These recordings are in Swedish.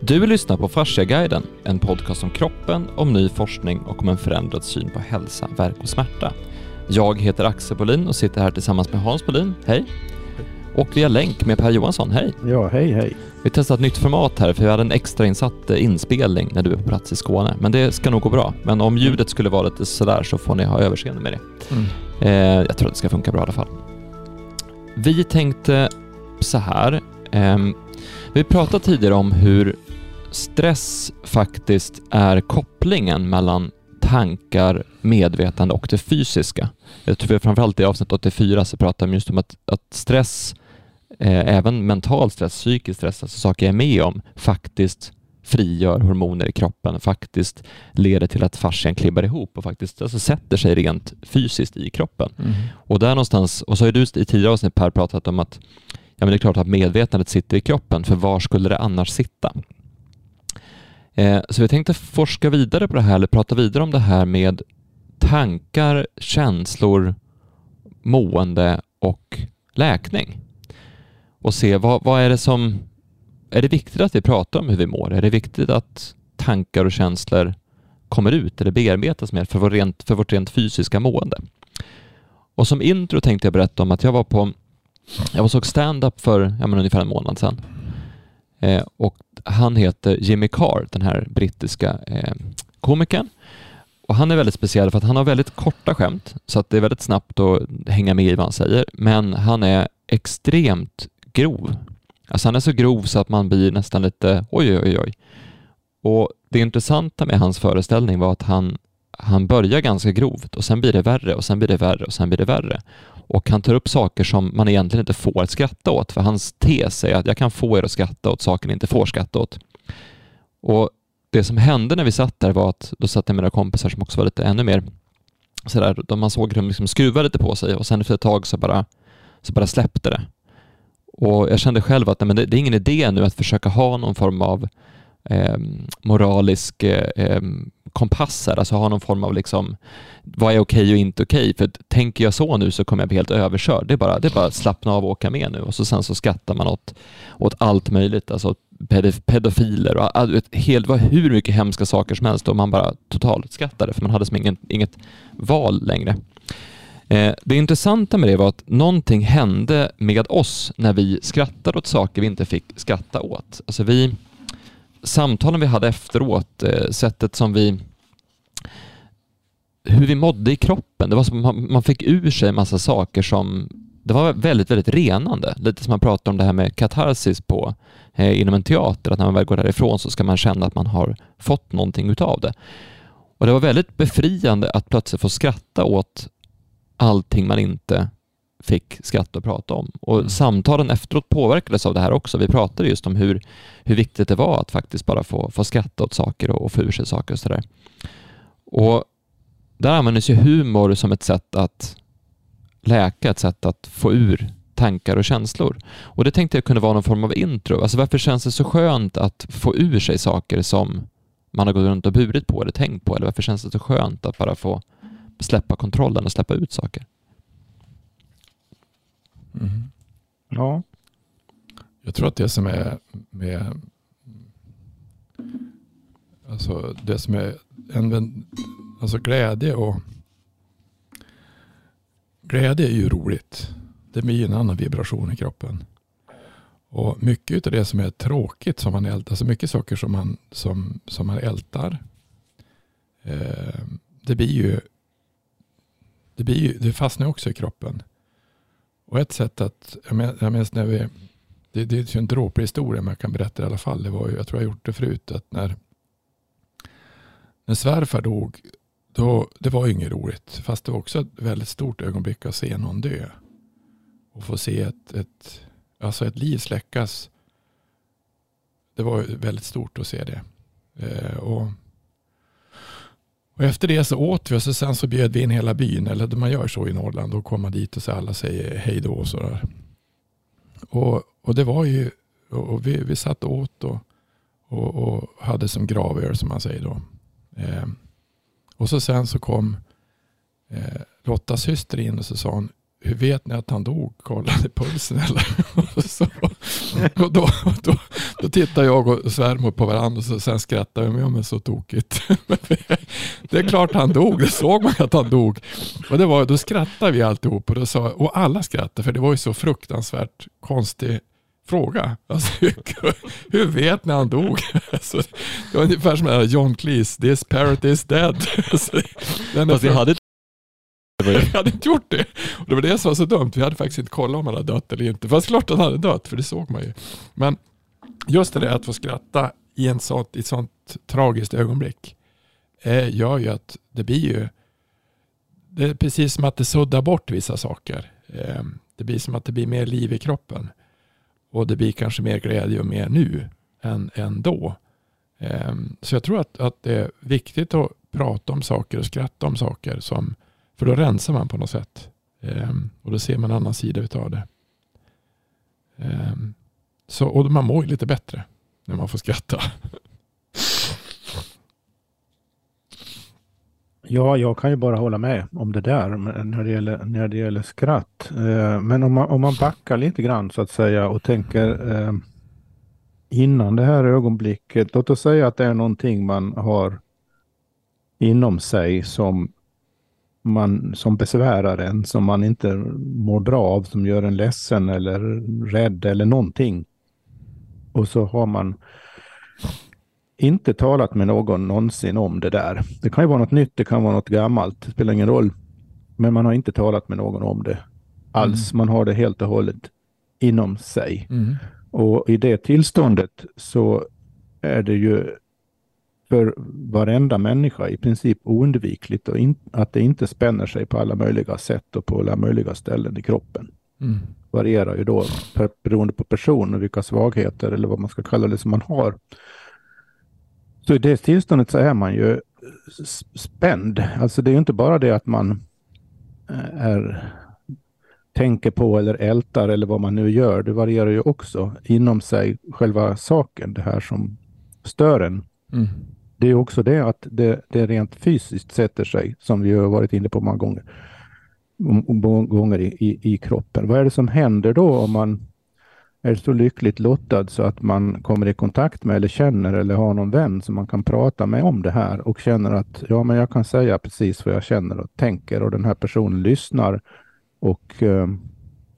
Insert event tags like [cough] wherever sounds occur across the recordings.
Du lyssnar på Fasciaguiden, en podcast om kroppen, om ny forskning och om en förändrad syn på hälsa, verk och smärta. Jag heter Axel Bolin och sitter här tillsammans med Hans Bolin. Hej! Och via länk med Per Johansson. Hej! Ja, hej hej. Vi testar ett nytt format här för vi hade en extrainsatt eh, inspelning när du är på plats i Skåne. Men det ska nog gå bra. Men om ljudet skulle vara lite sådär så får ni ha överseende med det. Mm. Eh, jag tror att det ska funka bra i alla fall. Vi tänkte så här. ehm, vi pratade tidigare om hur stress faktiskt är kopplingen mellan tankar, medvetande och det fysiska. Jag tror framförallt i avsnitt 84 så pratade vi just om att, att stress, eh, även mental stress, psykisk stress, alltså saker jag är med om, faktiskt frigör hormoner i kroppen, faktiskt leder till att fascian klibbar ihop och faktiskt alltså sätter sig rent fysiskt i kroppen. Mm. Och där någonstans, och så har du i tidigare avsnitt Per pratat om att ja, men det är klart att medvetandet sitter i kroppen, för var skulle det annars sitta? Eh, så vi tänkte forska vidare på det här, eller prata vidare om det här med tankar, känslor, mående och läkning. Och se vad, vad är det som... Är det viktigt att vi pratar om hur vi mår? Är det viktigt att tankar och känslor kommer ut eller bearbetas mer för, vår rent, för vårt rent fysiska mående? Och som intro tänkte jag berätta om att jag var på jag var såg stand-up för ja, ungefär en månad sedan. Eh, och han heter Jimmy Carr, den här brittiska eh, komikern. Och han är väldigt speciell för att han har väldigt korta skämt, så att det är väldigt snabbt att hänga med i vad han säger. Men han är extremt grov. Alltså han är så grov så att man blir nästan lite oj, oj, oj. Och det intressanta med hans föreställning var att han, han börjar ganska grovt och sen blir det värre och sen blir det värre och sen blir det värre. Och han tar upp saker som man egentligen inte får att skratta åt, för hans tes är att jag kan få er att skratta åt saker ni inte får skratta åt. Och det som hände när vi satt där var att då satt jag med några kompisar som också var lite ännu mer sådär, då man såg hur de liksom skruvade lite på sig och sen efter ett tag så bara, så bara släppte det. Och jag kände själv att nej, men det, det är ingen idé nu att försöka ha någon form av eh, moralisk eh, ehm, kompasser, alltså ha någon form av liksom, vad är okej och inte okej? För tänker jag så nu så kommer jag bli helt överkörd. Det är bara, det är bara att slappna av och åka med nu och så sen så skrattar man åt, åt allt möjligt, alltså pedofiler och all, helt, var hur mycket hemska saker som helst och man bara totalt skrattade för man hade som ingen, inget val längre. Eh, det intressanta med det var att någonting hände med oss när vi skrattade åt saker vi inte fick skratta åt. Alltså vi, samtalen vi hade efteråt, eh, sättet som vi hur vi mådde i kroppen. Det var som man, man fick ur sig en massa saker som det var väldigt, väldigt renande. Lite som man pratar om det här med katarsis på, eh, inom en teater, att när man väl går därifrån så ska man känna att man har fått någonting utav det. Och det var väldigt befriande att plötsligt få skratta åt allting man inte fick skratta och prata om. Och Mm. samtalen efteråt påverkades av det här också. Vi pratade just om hur, hur viktigt det var att faktiskt bara få, få skratta åt saker och, och få ur sig saker och sådär. Och där användes ju humor som ett sätt att läka, ett sätt att få ur tankar och känslor. Och det tänkte jag kunde vara någon form av intro. Alltså varför känns det så skönt att få ur sig saker som man har gått runt och burit på eller tänkt på? Eller varför känns det så skönt att bara få släppa kontrollen och släppa ut saker? Mm. Ja, Jag tror att det som är med alltså det som är en, alltså glädje och glädje är ju roligt. Det blir ju en annan vibration i kroppen. Och mycket av det som är tråkigt som man ältar, alltså mycket saker som man, som, som man ältar, eh, det blir ju, det blir ju, det fastnar också i kroppen. Och ett sätt att, jag men- jag minns när vi, det, det är ju en dråplig historia men jag kan berätta det i alla fall. Det var ju, jag tror jag har gjort det förut, att när, när svärfar dog, då, det var ju inget roligt. Fast det var också ett väldigt stort ögonblick att se någon dö. Och få se ett, ett, alltså ett liv släckas. Det var väldigt stort att se det. Eh, och, och efter det så åt vi och så sen så bjöd vi in hela byn. Eller man gör så i Norrland. Då kommer man dit och så alla säger hej då och sådär. Och, och det var ju, och och vi, vi satt och åt och, och, och hade som gravöl som man säger då. Eh, och så sen så kom eh, Lottas syster in och så sa hon, hur vet ni att han dog? Kollade pulsen eller? [laughs] så, och då, då, då tittade jag och svärmor på varandra och så, sen skrattade vi. Ja men så tokigt. [laughs] det är klart han dog. Det såg man att han dog. Och det var, då skrattade vi alltihop och, då sa, och alla skrattade för det var ju så fruktansvärt konstig fråga. Alltså, hur, hur vet ni han dog? Alltså, det var ungefär som John Cleese, this parrot is dead. Alltså, Fast vi hade [laughs] vi hade inte gjort det. Och det var det som var så dumt. Vi hade faktiskt inte kollat om han hade dött eller inte. Fast klart han hade dött, för det såg man ju. Men just det där att få skratta i, en sånt, i ett sånt tragiskt ögonblick eh, gör ju att det blir ju det är precis som att det suddar bort vissa saker. Eh, det blir som att det blir mer liv i kroppen. Och det blir kanske mer glädje och mer nu än, än då. Ehm, så jag tror att, att det är viktigt att prata om saker och skratta om saker som för då rensar man på något sätt. Um, och då ser man en annan sida utav det. Um, så, och man mår ju lite bättre när man får skratta. Ja, jag kan ju bara hålla med om det där när det gäller, när det gäller skratt. Eh, men om man, om man backar lite grann så att säga och tänker eh, innan det här ögonblicket. Låt oss säga att det är någonting man har inom sig som man, som besvärar en, som man inte mår bra av, som gör en ledsen eller rädd eller någonting. Och så har man inte talat med någon någonsin om det där. Det kan ju vara något nytt, det kan vara något gammalt, det spelar ingen roll. Men man har inte talat med någon om det alls. Mm. Man har det helt och hållet inom sig. Mm. Och i det tillståndet så är det ju för varenda människa i princip oundvikligt och in, att det inte spänner sig på alla möjliga sätt och på alla möjliga ställen i kroppen. Mm. Varierar ju då per, beroende på person och vilka svagheter eller vad man ska kalla det som man har. Så i det tillståndet så är man ju spänd. Alltså det är ju inte bara det att man eh, är tänker på eller ältar eller vad man nu gör. Det varierar ju också inom sig själva saken, det här som stör en. Mm det är också det att det, det rent fysiskt sätter sig, som vi har varit inne på många gånger, många gånger i, i, i kroppen. Vad är det som händer då om man är så lyckligt lottad så att man kommer i kontakt med eller känner eller har någon vän som man kan prata med om det här och känner att ja, men jag kan säga precis vad jag känner och tänker och den här personen lyssnar och eh,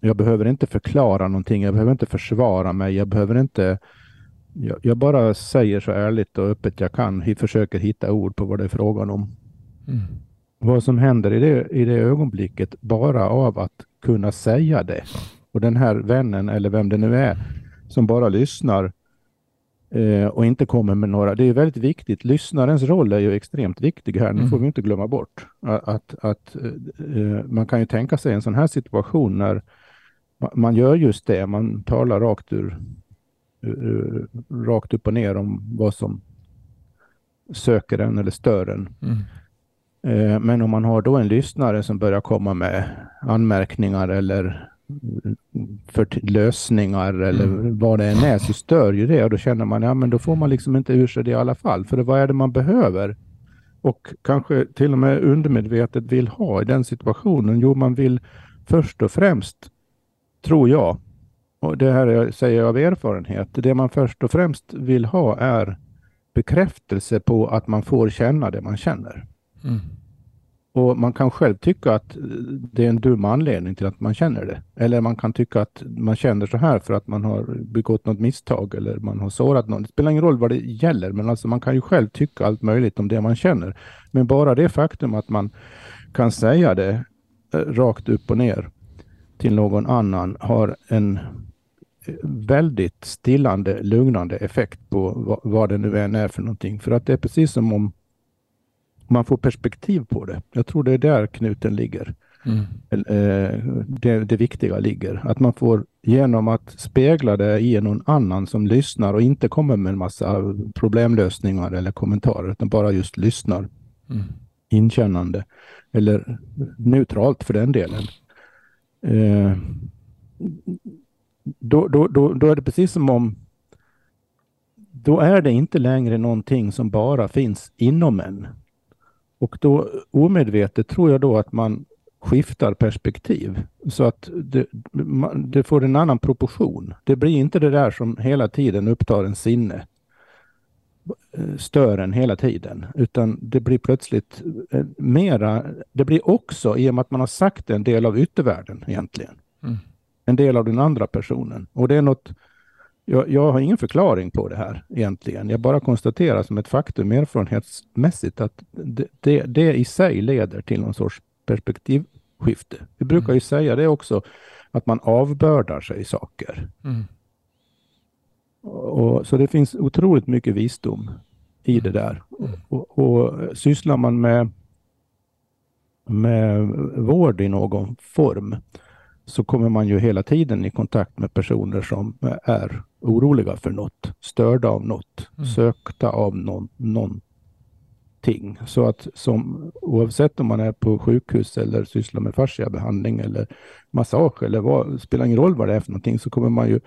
jag behöver inte förklara någonting. Jag behöver inte försvara mig. Jag behöver inte jag, jag, bara säger så ärligt och öppet jag kan. Jag försöker hitta ord på vad det är frågan om. Mm. Vad som händer i det, i det ögonblicket bara av att kunna säga det. Och den här vännen eller vem det nu är som bara lyssnar eh, och inte kommer med några. Det är väldigt viktigt. Lyssnarens roll är ju extremt viktig här. Nu mm. får vi inte glömma bort att, att, eh, man kan ju tänka sig en sån här situation när man gör just det. Man talar rakt ur uh, rakt upp och ner om vad som söker en eller stör en. Mm. Uh, men om man har då en lyssnare som börjar komma med anmärkningar eller för lösningar eller mm. vad det än är så stör ju det och då känner man ja men då får man liksom inte ur sig det i alla fall. För det, vad är det man behöver? Och kanske till och med undermedvetet vill ha i den situationen. Jo, man vill först och främst, tror jag, och det här säger jag av erfarenhet, det man först och främst vill ha är bekräftelse på att man får känna det man känner. Mm. Och man kan själv tycka att eh, det är en dum anledning till att man känner det. Eller man kan tycka att man känner så här för att man har begått något misstag eller man har sårat någon. Det spelar ingen roll vad det gäller, men alltså man kan ju själv tycka allt möjligt om det man känner. Men bara det faktum att man kan säga det eh, rakt upp och ner till någon annan har en eh, väldigt stillande, lugnande effekt på vad, vad det nu än är för någonting. För att det är precis som om man får perspektiv på det. Jag tror det är där knuten ligger. Mm. Eh, det, det, viktiga ligger. Att man får genom att spegla det i någon annan som lyssnar och inte kommer med en massa problemlösningar eller kommentarer utan bara just lyssnar. Mm. Inkännande eller neutralt för den delen. Eh, då, då, då, då är det precis som om då är det inte längre någonting som bara finns inom en. Och då omedvetet tror jag då att man skiftar perspektiv så att det, det, får en annan proportion. Det blir inte det där som hela tiden upptar en sinne, eh, stör en hela tiden, utan det blir plötsligt eh, mera, det blir också i och med att man har sagt en del av yttervärlden egentligen. Mm. En del av den andra personen. Och det är något, jag, jag, har ingen förklaring på det här egentligen. Jag bara konstaterar som ett faktum erfarenhetsmässigt att det, det, det i sig leder till någon sorts perspektivskifte. Vi brukar ju mm. säga det också, att man avbördar sig saker. Mm. Och, så det finns otroligt mycket visdom i det där. Mm. Och, och sysslar man med, med vård i någon form så kommer man ju hela tiden i kontakt med personer som är oroliga för något, störda av något, mm. sökta av någon, någon, ting. Så att som, oavsett om man är på sjukhus eller sysslar med fasciabehandling eller massage eller vad, spelar ingen roll vad det är för någonting, så kommer man ju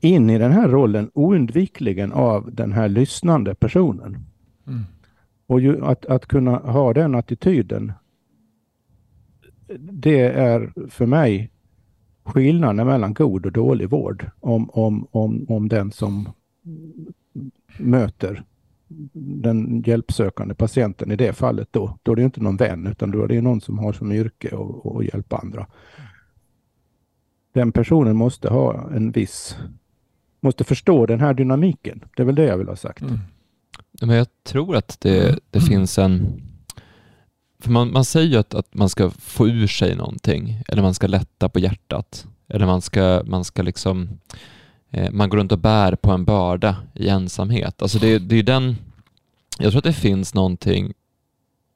in i den här rollen oundvikligen av den här lyssnande personen. Mm. Och ju, att, att kunna ha den attityden, det är för mig skillnaden mellan god och dålig vård. Om, om, om, om den som möter den hjälpsökande patienten i det fallet då. Då är det inte någon vän utan då är det någon som har som yrke att hjälpa andra. Den personen måste ha en viss, måste förstå den här dynamiken. Det är väl det jag vill ha sagt. Mm. Men jag tror att det, det finns en för man, man säger ju att, att man ska få ur sig någonting eller man ska lätta på hjärtat eller man ska, man ska liksom Eh, man går runt och bär på en börda i ensamhet. Alltså det, det är den, jag tror att det finns någonting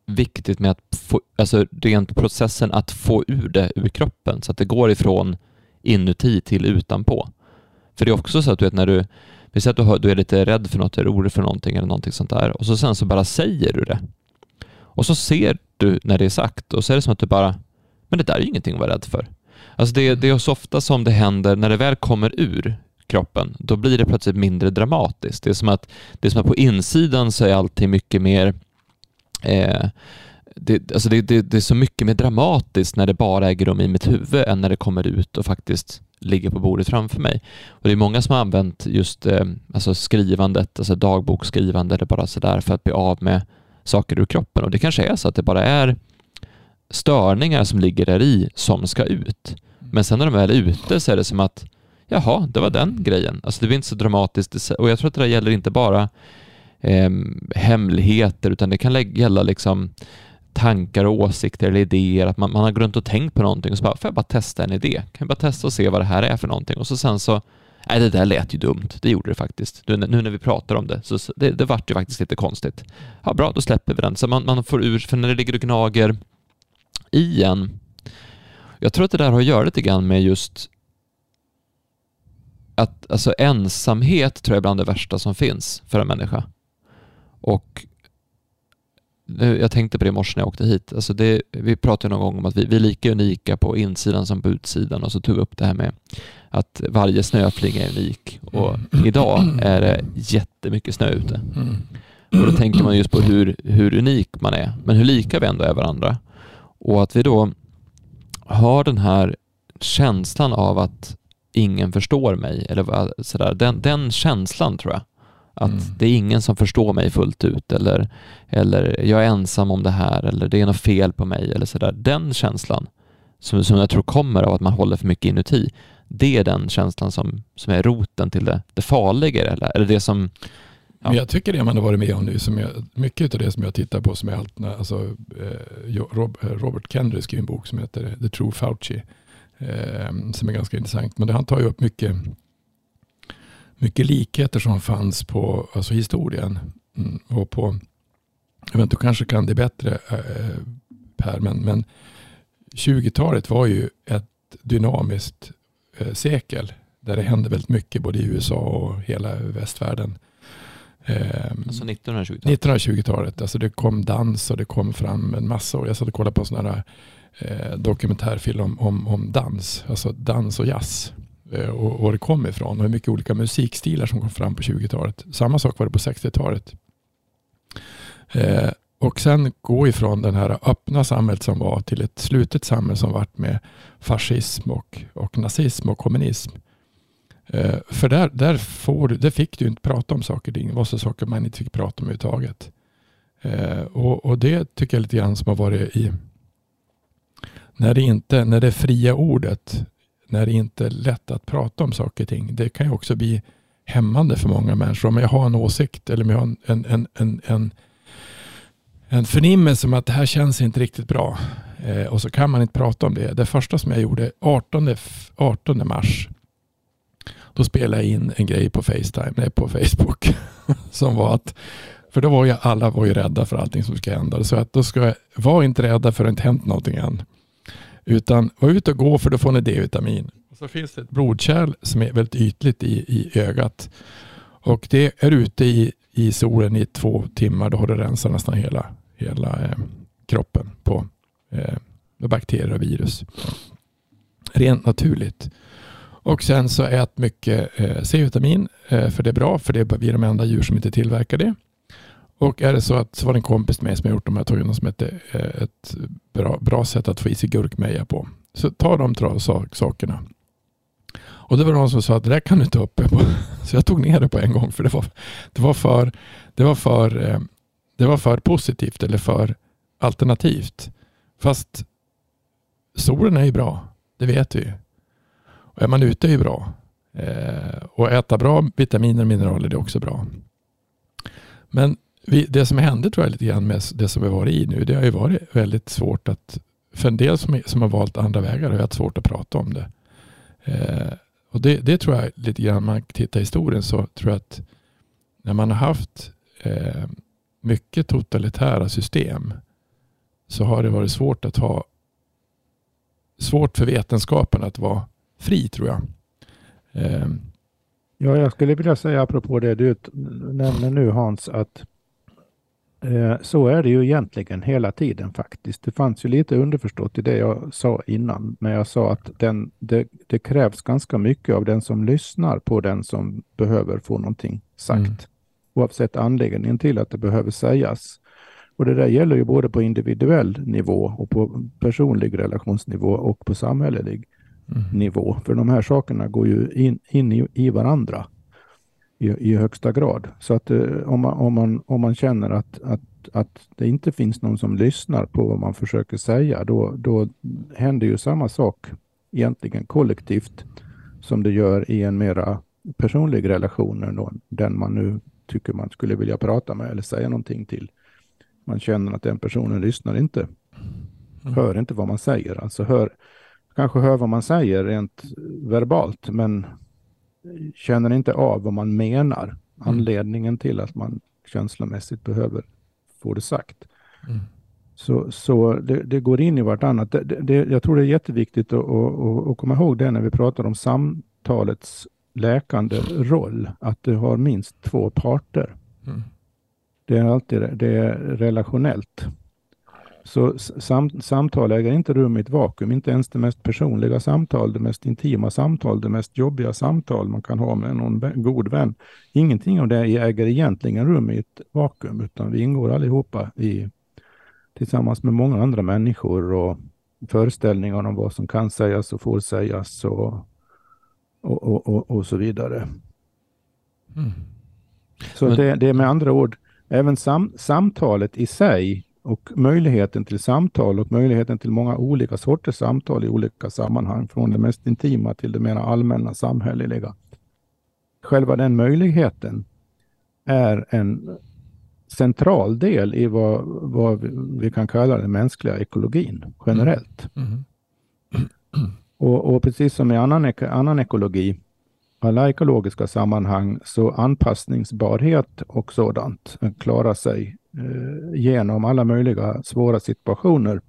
viktigt med att få, alltså rent processen att få ur det ur kroppen så att det går ifrån inuti till utanpå. För det är också så att du vet när du, vi säger att du, har, du är lite rädd för något, eller orolig för någonting eller någonting sånt där och så sen så bara säger du det. Och så ser du när det är sagt och så är det som att du bara, men det där är ju ingenting att vara rädd för. Alltså det, det är så ofta som det händer när det väl kommer ur kroppen, då blir det plötsligt mindre dramatiskt. Det är som att, det är som att på insidan så är allting mycket mer eh, det, alltså det, det, det, är så mycket mer dramatiskt när det bara äger rum i mitt huvud än när det kommer ut och faktiskt ligger på bordet framför mig. Och Det är många som har använt just eh, alltså skrivandet, alltså dagboksskrivande eller bara sådär för att bli av med saker ur kroppen. Och det kanske är så att det bara är störningar som ligger där i som ska ut. Men sen när de väl är ute så är det som att jaha, det var den grejen. Alltså det blir inte så dramatiskt. Och jag tror att det där gäller inte bara eh, hemligheter, utan det kan gälla liksom tankar och åsikter eller idéer, att man, man har runt och tänkt på någonting och så bara, får jag bara testa en idé? Kan jag bara testa och se vad det här är för någonting? Och så sen så, nej det där lät ju dumt, det gjorde det faktiskt. Nu, nu när vi pratar om det, så det, det vart ju faktiskt lite konstigt. Ja, bra, då släpper vi den. Så man, man får ur, för när det ligger och gnager i en, jag tror att det där har att göra lite grann med just att alltså ensamhet tror jag är bland det värsta som finns för en människa. Och jag tänkte på det i morse när jag åkte hit. Alltså det, vi pratade någon gång om att vi, vi är lika unika på insidan som på utsidan och så tog vi upp det här med att varje snöfling är unik och mm. idag är det jättemycket snö ute. Mm. Och då tänker man just på hur, hur unik man är, men hur lika vi ändå är varandra. Och att vi då har den här känslan av att ingen förstår mig eller sådär. Den, den känslan tror jag. Att mm. det är ingen som förstår mig fullt ut eller, eller jag är ensam om det här eller det är något fel på mig eller sådär. Den känslan som, som jag tror kommer av att man håller för mycket inuti, det är den känslan som, som är roten till det, det farliga eller, eller det som Ja. Jag tycker det man har varit med om nu, som jag, mycket av det som jag tittar på som är allt, alltså, eh, Robert Kendrick skrev en bok som heter The True Fauci eh, som är ganska intressant. Men det, han tar ju upp mycket, mycket likheter som fanns på alltså historien. Mm, och på, jag vet inte, du kanske kan det bättre eh, Per, men, men 20-talet var ju ett dynamiskt eh, sekel där det hände väldigt mycket både i USA och hela västvärlden. Eh, alltså 1920-talet? 1920-talet. Alltså det kom dans och det kom fram en massa. Och jag satt och kollade på sådana här eh, dokumentärfilm om, om, om, dans, alltså dans och jazz. Eh, och var det kom ifrån och hur mycket olika musikstilar som kom fram på 20-talet. Samma sak var det på 60-talet. Eh, och sen gå ifrån den här öppna samhället som var till ett slutet samhälle som vart med fascism och, och nazism och kommunism. Eh, för där, där, får du, där fick du inte prata om saker. Det var så saker man inte fick prata om överhuvudtaget. Eh, och, och det tycker jag lite grann som har varit i när det inte, när det fria ordet, när det inte är lätt att prata om saker och ting. Det kan ju också bli hämmande för många människor. Om jag har en åsikt eller om jag har en, en, en, en, en förnimmelse om att det här känns inte riktigt bra. Eh, och så kan man inte prata om det. Det första som jag gjorde 18, 18 mars. Då spelade jag in en grej på Facetime, nej, på Facebook. [laughs] som var att, för då var ju alla var ju rädda för allting som ska hända. Så att då ska jag, var inte rädda för att det inte hänt någonting än. Utan var ute och gå för då får ni D-vitamin. Och så finns det ett blodkärl som är väldigt ytligt i, i ögat. Och det är ute i, i solen i två timmar. Då har det rensat nästan hela, hela eh, kroppen på eh, bakterier och virus. Rent naturligt. Och sen så ät mycket eh, C-vitamin eh, för det är bra för det är vi de enda djur som inte tillverkar det. Och är det så att så var det en kompis med som har gjort de här tog som heter eh, ett bra, bra sätt att få i sig gurkmeja på. Så ta de sakerna. Och det var någon som sa att det där kan du inte uppe på. [laughs] Så jag tog ner det på en gång för det var, det var, för, det var, för, eh, det var för positivt eller för alternativt. Fast solen är ju bra, det vet vi. Och är man ute är ju bra. Eh, och äta bra vitaminer och mineraler är också bra. Men vi, det som hände tror jag lite grann med det som vi varit i nu, det har ju varit väldigt svårt att, för en del som, som har valt andra vägar har haft svårt att prata om det. Eh, och det, det, tror jag lite grann, man tittar i historien så tror jag att när man har haft eh, mycket totalitära system så har det varit svårt att ha svårt för vetenskapen att vara fri tror jag. Eh, ja, jag skulle vilja säga apropå det du nämner nu Hans, att så är det ju egentligen hela tiden faktiskt. Det fanns ju lite underförstått i det jag sa innan när jag sa att den, det, det krävs ganska mycket av den som lyssnar på den som behöver få någonting sagt. Mm. Oavsett anledningen till att det behöver sägas. Och det där gäller ju både på individuell nivå och på personlig relationsnivå och på samhällelig mm. nivå. För de här sakerna går ju in, in i, i varandra i, i högsta grad. Så att eh, om, man, om, man, om man känner att, att, att det inte finns någon som lyssnar på vad man försöker säga, då, då händer ju samma sak egentligen kollektivt som det gör i en mera personlig relation än den man nu tycker man skulle vilja prata med eller säga någonting till. Man känner att den personen lyssnar inte, mm. hör inte vad man säger. Alltså hör, kanske hör vad man säger rent verbalt, men känner inte av vad man menar. Mm. Anledningen till att man känslomässigt behöver få det sagt. Mm. Så, så det, det, går in i vartannat. Det, det, jag tror det är jätteviktigt att, att, att komma ihåg det när vi pratar om samtalets läkande roll, att det har minst två parter. Mm. Det är alltid det är relationellt. Så sam, samtal äger inte rum i ett vakuum, inte ens det mest personliga samtal, det mest intima samtal, det mest jobbiga samtal man kan ha med någon god vän. Ingenting av det äger egentligen rum i ett vakuum, utan vi ingår allihopa i, tillsammans med många andra människor och föreställningar om vad som kan sägas och får sägas och, och, och, och, och så vidare. Mm. Så det, det är med andra ord, även sam, samtalet i sig och möjligheten till samtal och möjligheten till många olika sorters samtal i olika sammanhang, från det mest intima till det mer allmänna samhälleliga. Själva den möjligheten är en central del i vad, vad vi kan kalla den mänskliga ekologin generellt. Mm. Mm. [clears throat] Och, och, precis som i annan, annan ekologi, alla ekologiska sammanhang, så anpassningsbarhet och sådant klarar sig Eh, genom alla möjliga svåra situationer.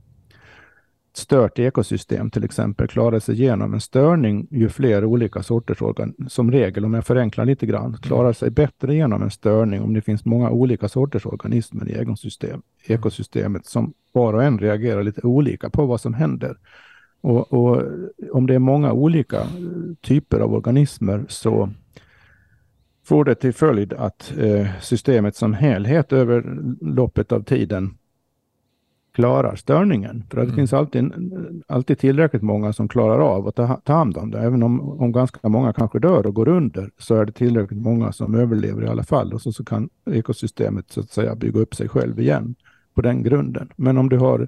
Stört ekosystem till exempel klarar sig genom en störning ju fler olika sorters organ, som regel om jag förenklar lite grann, klarar sig bättre genom en störning om det finns många olika sorters organismer i ekosystem, ekosystemet som var och en reagerar lite olika på vad som händer. Och, och, om det är många olika typer av organismer så får det till följd att eh, systemet som helhet över loppet av tiden klarar störningen. För det Mm. finns alltid, alltid tillräckligt många som klarar av att ta, ta hand om det. Även om, om ganska många kanske dör och går under så är det tillräckligt många som överlever i alla fall. Och så, så kan ekosystemet så att säga bygga upp sig själv igen på den grunden. Men om du har,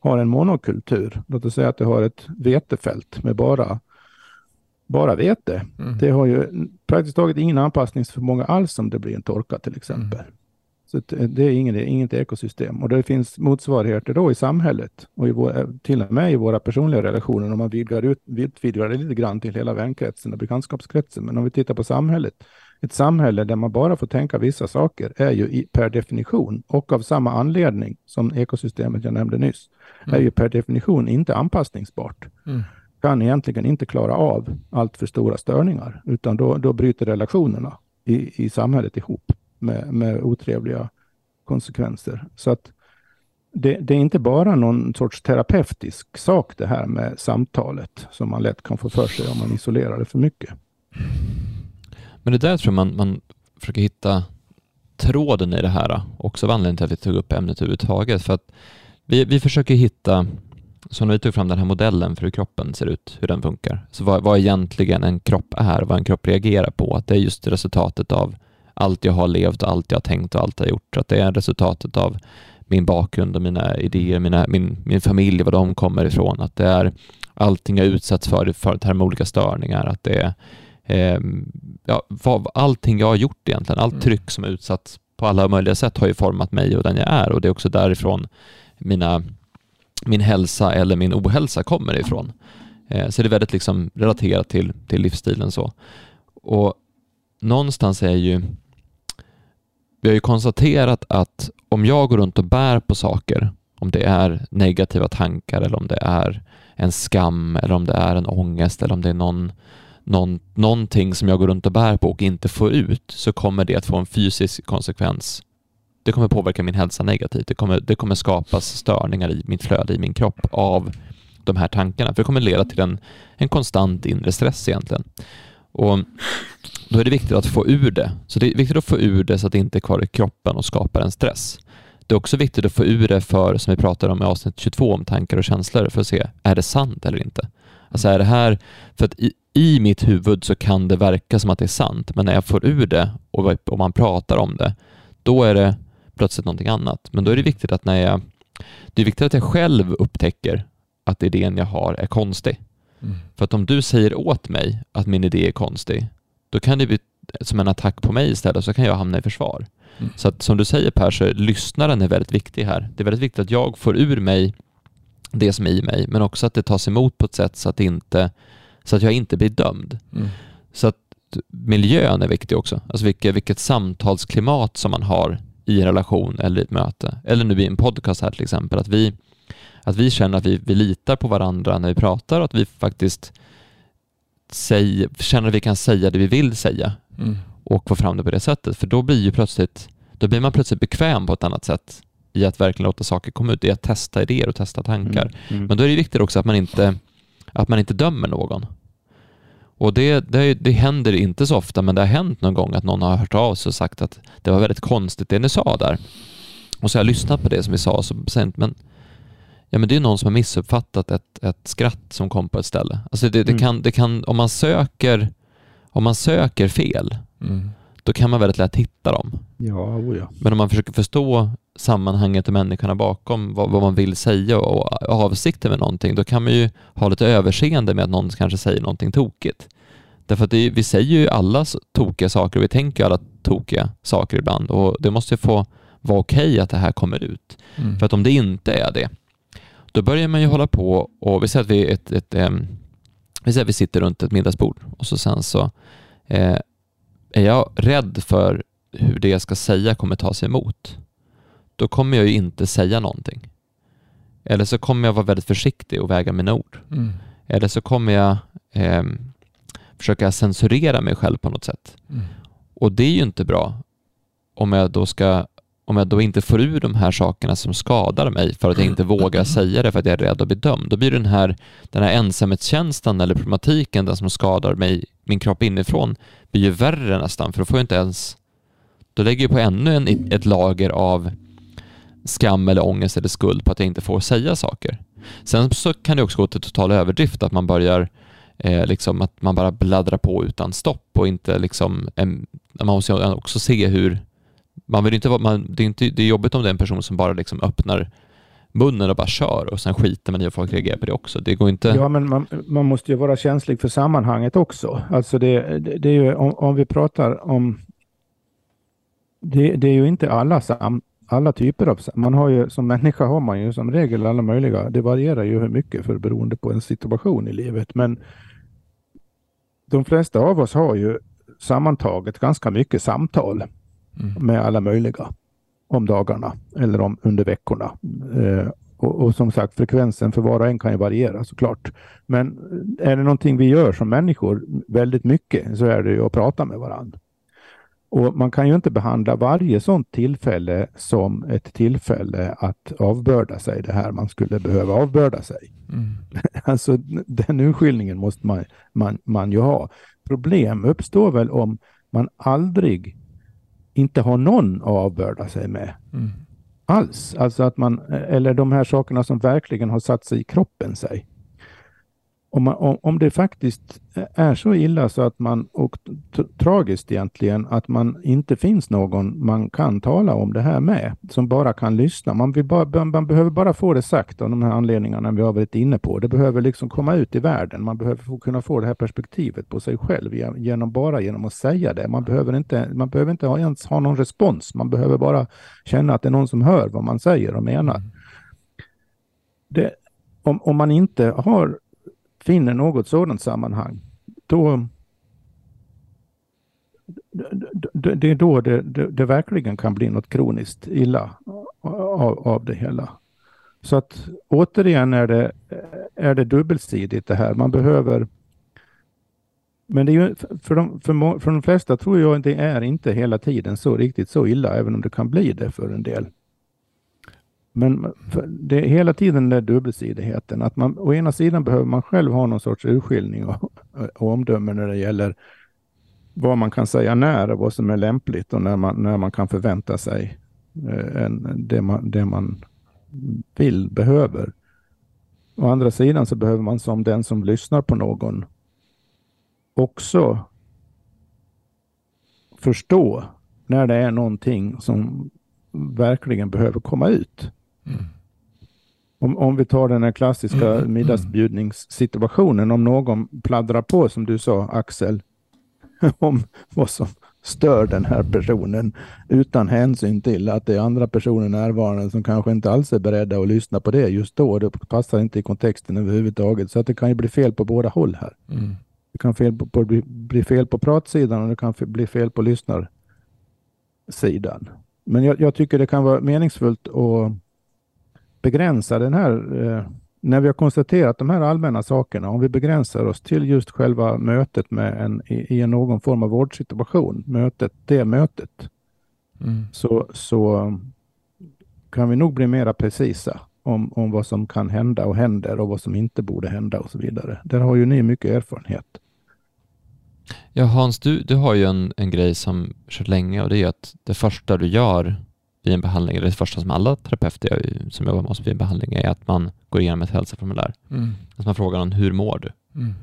har en monokultur, låt oss säga att du har ett vetefält med bara, bara vete. Mm. Det har ju praktiskt taget ingen anpassningsförmåga alls om det blir en torka till exempel. Så att, eh, det är inget, inget ekosystem. Och det finns motsvarigheter då i samhället och i vår, till och med i våra personliga relationer om man vidgar, ut, vidgar det lite grann till hela vänkretsen och bekantskapskretsen. Men om vi tittar på samhället. Ett samhälle där man bara får tänka vissa saker är ju i, per definition och av samma anledning som ekosystemet jag nämnde nyss är ju per definition inte anpassningsbart Mm kan egentligen inte klara av allt för stora störningar, utan då, då bryter relationerna i, i samhället ihop med, med otrevliga konsekvenser. Så att det, det är inte bara någon sorts terapeutisk sak det här med samtalet som man lätt kan få för sig om man isolerar det för mycket. Men det där tror jag man, man försöker hitta tråden i det här, också av anledningen till att vi tog upp ämnet överhuvudtaget. För att vi, vi försöker hitta, som när vi tog fram den här modellen för hur kroppen ser ut, hur den funkar. Så vad, vad egentligen en kropp är, vad en kropp reagerar på. Att det är just resultatet av allt jag har levt, allt jag har tänkt och allt jag har gjort. Att det är resultatet av min bakgrund och mina idéer, mina, min, min familj, var de kommer ifrån. Att det är allting jag utsatts för, för det här med olika störningar. Att det är eh, ja, vad, allting jag har gjort egentligen, allt Mm. tryck som är utsatt på alla möjliga sätt har ju format mig och den jag är och det är också därifrån mina, min hälsa eller min ohälsa kommer ifrån. Eh, så det är väldigt liksom relaterat till, till livsstilen så. Och någonstans är ju vi har ju konstaterat att om jag går runt och bär på saker, om det är negativa tankar eller om det är en skam eller om det är en ångest eller om det är någon, någon, någonting som jag går runt och bär på och inte får ut så kommer det att få en fysisk konsekvens. Det kommer påverka min hälsa negativt. Det kommer, det kommer skapas störningar i mitt flöde, i min kropp av de här tankarna. För det kommer leda till en, en konstant inre stress egentligen. Och då är det viktigt att få ur det. Så det är viktigt att få ur det så att det inte är kvar i kroppen och skapar en stress. Det är också viktigt att få ur det för, som vi pratade om i avsnitt 22, om tankar och känslor, för att se, är det sant eller inte? Alltså är det här, för att i, i mitt huvud så kan det verka som att det är sant, men när jag får ur det och, och man pratar om det, då är det plötsligt någonting annat. Men då är det viktigt att när jag, det är viktigt att jag själv upptäcker att idén jag har är konstig. Mm. För att om du säger åt mig att min idé är konstig, då kan det bli som en attack på mig istället, så kan jag hamna i försvar. Mm. Så att som du säger Per, så lyssnaren är väldigt viktig här. Det är väldigt viktigt att jag får ur mig det som är i mig, men också att det tas emot på ett sätt så att, inte, så att jag inte blir dömd. Mm. Så att miljön är viktig också. Alltså vilket, vilket samtalsklimat som man har i en relation eller i ett möte. Eller nu i en podcast här till exempel. Att vi, att vi känner att vi, vi litar på varandra när vi pratar och att vi faktiskt säger, känner att vi kan säga det vi vill säga Mm. och få fram det på det sättet. För då blir ju plötsligt, då blir man plötsligt bekväm på ett annat sätt i att verkligen låta saker komma ut, i att testa idéer och testa tankar. Mm. Mm. Men då är det viktigt också att man inte, att man inte dömer någon. Och det, det, det händer inte så ofta, men det har hänt någon gång att någon har hört av sig och sagt att det var väldigt konstigt det ni sa där. Och så har jag lyssnat på det som vi sa, så sen, men, ja, men det är någon som har missuppfattat ett, ett skratt som kom på ett ställe. Alltså det, det, Mm. kan, det kan, om man söker, om man söker fel, Mm. då kan man väldigt lätt hitta dem. Ja, oh ja. Men om man försöker förstå sammanhanget och människorna bakom vad, vad man vill säga och avsikten med någonting, då kan man ju ha lite överseende med att någon kanske säger någonting tokigt. Därför att är- vi säger ju alla tokiga saker och vi tänker alla tokiga saker ibland och det måste ju få vara okej att det här kommer ut. Mm. För att om det inte är det, då börjar man ju hålla på och vi säger att vi, är ett, ett, em, vi, säger vi sitter runt ett middagsbord och så sen så eh, är jag rädd för hur det jag ska säga kommer tas emot, då kommer jag ju inte säga någonting. Eller så kommer jag vara väldigt försiktig och väga mina ord. Mm. Eller så kommer jag ehm, försöka censurera mig själv på något sätt. Mm. Och det är ju inte bra om jag då ska om jag då inte får ur de här sakerna som skadar mig för att jag inte vågar [clears throat] säga det för att jag är rädd att bli dömd, då blir den här, den här ensamhetskänslan eller problematiken, den som skadar mig, min kropp inifrån, blir ju värre nästan, för då får jag inte ens, då lägger jag på ännu en, ett lager av skam eller ångest eller skuld på att jag inte får säga saker. Sen så kan det också gå till total överdrift, att man börjar eh, liksom att man bara bladdrar på utan stopp och inte liksom, en, man måste också se hur, man vill inte vara, man, det, är inte, det är jobbigt om det är en person som bara liksom öppnar munnen och bara kör och sen skiter man i att folk reagerar på det också. Det går inte... Ja, men man, man måste ju vara känslig för sammanhanget också. Alltså det, det, det är ju, om, om, vi pratar om... Det, det, är ju inte alla, sam, alla typer av... Man har ju, som människa har man ju som regel alla möjliga. Det varierar ju hur mycket för beroende på en situation i livet. Men de flesta av oss har ju sammantaget ganska mycket samtal mm. med alla möjliga om dagarna eller om under veckorna. Eh, och, och, som sagt, frekvensen för var och en kan ju variera såklart. Men är det någonting vi gör som människor väldigt mycket så är det ju att prata med varandra. Och man kan ju inte behandla varje sådant tillfälle som ett tillfälle att avbörda sig det här man skulle behöva avbörda sig. Mm. [laughs] Alltså den urskiljningen måste man, man, man ju ha. Problem uppstår väl om man aldrig inte har någon att avbörda sig med. Mm. Alls. Alltså att man, eller de här sakerna som verkligen har satt sig i kroppen sig om, man, om, om det faktiskt är så illa så att man, och tragiskt egentligen, att man inte finns någon man kan tala om det här med, som bara kan lyssna. Man, bara, man behöver bara få det sagt av de här anledningarna vi har varit inne på. Det behöver liksom komma ut i världen. Man behöver få, kunna få det här perspektivet på sig själv genom, bara genom att säga det. Man behöver inte, man behöver inte ens ha någon respons. Man behöver bara känna att det är någon som hör vad man säger och menar. Mm. Det, om, om man inte har finner något sådant sammanhang, då det är då det, det, det, verkligen kan bli något kroniskt illa av, av det hela. Så att återigen är det, är det dubbelsidigt det här. Man behöver... Men det är ju, för, de, för, för de flesta tror jag det är inte hela tiden så riktigt så illa, även om det kan bli det för en del. Men det är hela tiden den där dubbelsidigheten. Att man, å ena sidan behöver man själv ha någon sorts urskiljning och, och omdöme när det gäller vad man kan säga när och vad som är lämpligt och när man, när man kan förvänta sig eh, en, det, man, det man vill, behöver. Å andra sidan så behöver man som den som lyssnar på någon också förstå när det är någonting som verkligen behöver komma ut. Om, om vi tar den här klassiska mm. middagsbjudningssituationen, om någon pladdrar på, som du sa Axel, [laughs] om vad som stör den här personen utan hänsyn till att det är andra personer närvarande som kanske inte alls är beredda att lyssna på det just då. Det passar inte i kontexten överhuvudtaget. Så att det kan ju bli fel på båda håll här. Mm. Det kan fel på, på, bli, bli fel på pratsidan och det kan bli fel på lyssnarsidan. Men jag, jag tycker det kan vara meningsfullt att begränsa den här, eh, när vi har konstaterat de här allmänna sakerna, om vi begränsar oss till just själva mötet med en, i, i någon form av vårdsituation, mötet, det mötet, mm. så, så kan vi nog bli mera precisa om, om vad som kan hända och händer och vad som inte borde hända och så vidare. Där har ju ni mycket erfarenhet. Ja, Hans, du, du har ju en, en grej som kört länge och det är att det första du gör vid en behandling, eller det första som alla terapeuter som jobbar med oss vid en behandling är att man går igenom ett hälsoformulär. Mm. Att man frågar någon, hur mår du? Mm.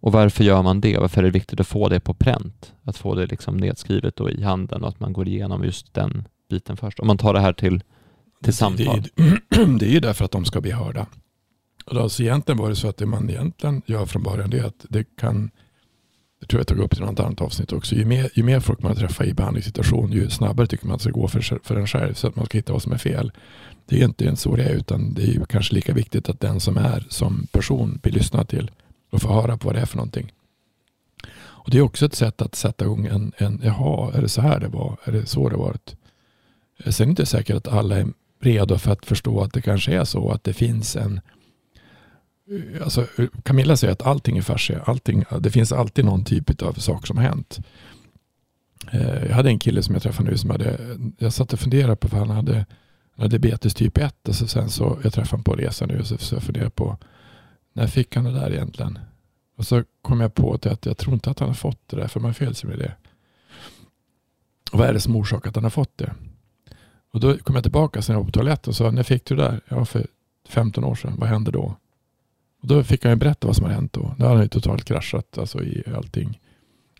Och varför gör man det? Varför är det viktigt att få det på pränt? Att få det liksom nedskrivet och i handen och att man går igenom just den biten först. Om man tar det här till, till samtal. Det, är, [clears throat] det är ju därför att de ska bli hörda. Alltså egentligen var det så att det man egentligen gör från början det är att det kan det tror jag tog upp i något annat avsnitt också. Ju mer, ju mer folk man träffar i behandlingssituation, ju snabbare tycker man att det ska gå för, för en själv så att man ska hitta vad som är fel. Det är inte så det är, utan det är ju kanske lika viktigt att den som är som person blir lyssnad till och får höra på vad det är för någonting. Och Det är också ett sätt att sätta igång en, en jaha, är det så här det var? Är det så det varit? Eh, sen är det inte säkert att alla är redo för att förstå att det kanske är så att det finns en Alltså, Camilla säger att allting är fascia. Allting, det finns alltid någon typ av sak som har hänt. Eh, jag hade en kille som jag träffade nu som hade, jag satt och funderade på, för han hade, han hade diabetes typ 1. Och så sen så, jag träffade honom på resan nu och så, så jag funderade på, när fick han det där egentligen? Och så kom jag på att jag tror inte att han har fått det där, för man föds med det. Och vad är det som orsakar att han har fått det? Och då kom jag tillbaka sen jag var på toaletten och sa, när fick du det där? Ja, för 15 år sedan. Vad hände då? Och då fick han ju berätta vad som har hänt då. Då hade han ju totalt kraschat alltså, i allting.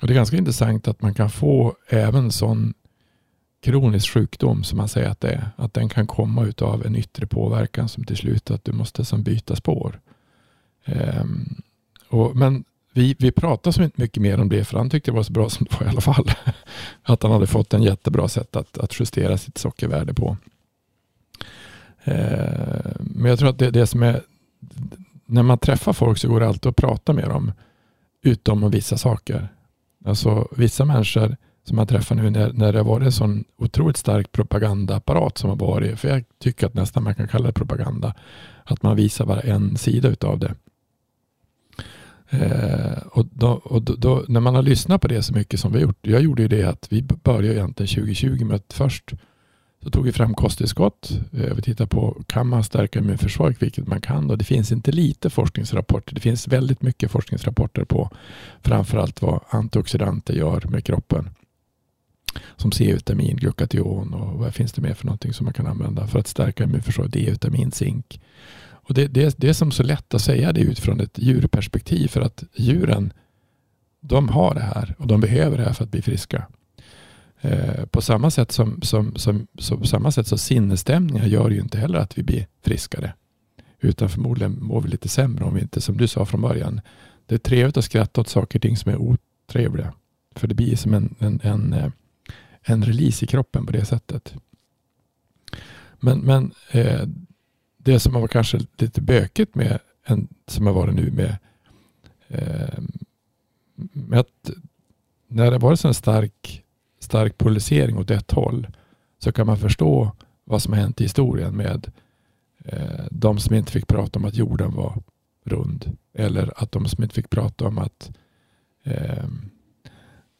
Och det är ganska intressant att man kan få även sån kronisk sjukdom som man säger att det är. Att den kan komma av en yttre påverkan som till slut att du måste som byta spår. Um, och, men vi, vi pratade så inte mycket mer om det för han tyckte det var så bra som det var i alla fall. [laughs] att han hade fått en jättebra sätt att, att justera sitt sockervärde på. Uh, men jag tror att det, det som är när man träffar folk så går det alltid att prata med dem utom om vissa saker. Alltså vissa människor som man träffar nu när, när det har varit en sån otroligt stark propagandaapparat som har varit, för jag tycker att nästan man kan kalla det propaganda, att man visar bara en sida utav det. Eh, och, då, och då, då, när man har lyssnat på det så mycket som vi har gjort, jag gjorde ju det att vi började egentligen 2020 med att först så tog vi fram kosttillskott. Eh, vi tittar på, kan man stärka immunförsvaret, vilket man kan. Och det finns inte lite forskningsrapporter. Det finns väldigt mycket forskningsrapporter på framförallt vad antioxidanter gör med kroppen. Som C-vitamin, glukation och vad finns det mer för någonting som man kan använda för att stärka immunförsvaret? D-vitamin, zink. Och det, det, det är som så lätt att säga det utifrån ett djurperspektiv för att djuren de har det här och de behöver det här för att bli friska. Eh, på samma sätt som, som, som, som, samma sätt så sinnesstämningar gör ju inte heller att vi blir friskare. Utan förmodligen mår vi lite sämre om vi inte, som du sa från början, det är trevligt att skratta åt saker och ting som är otrevliga. För det blir som en, en, en, eh, en release i kroppen på det sättet. Men, men eh, det som har varit kanske lite bökigt med en, som har varit nu med, eh, med att när det varit så en stark stark polarisering åt ett håll så kan man förstå vad som har hänt i historien med eh, de som inte fick prata om att jorden var rund eller att de som inte fick prata om att, eh,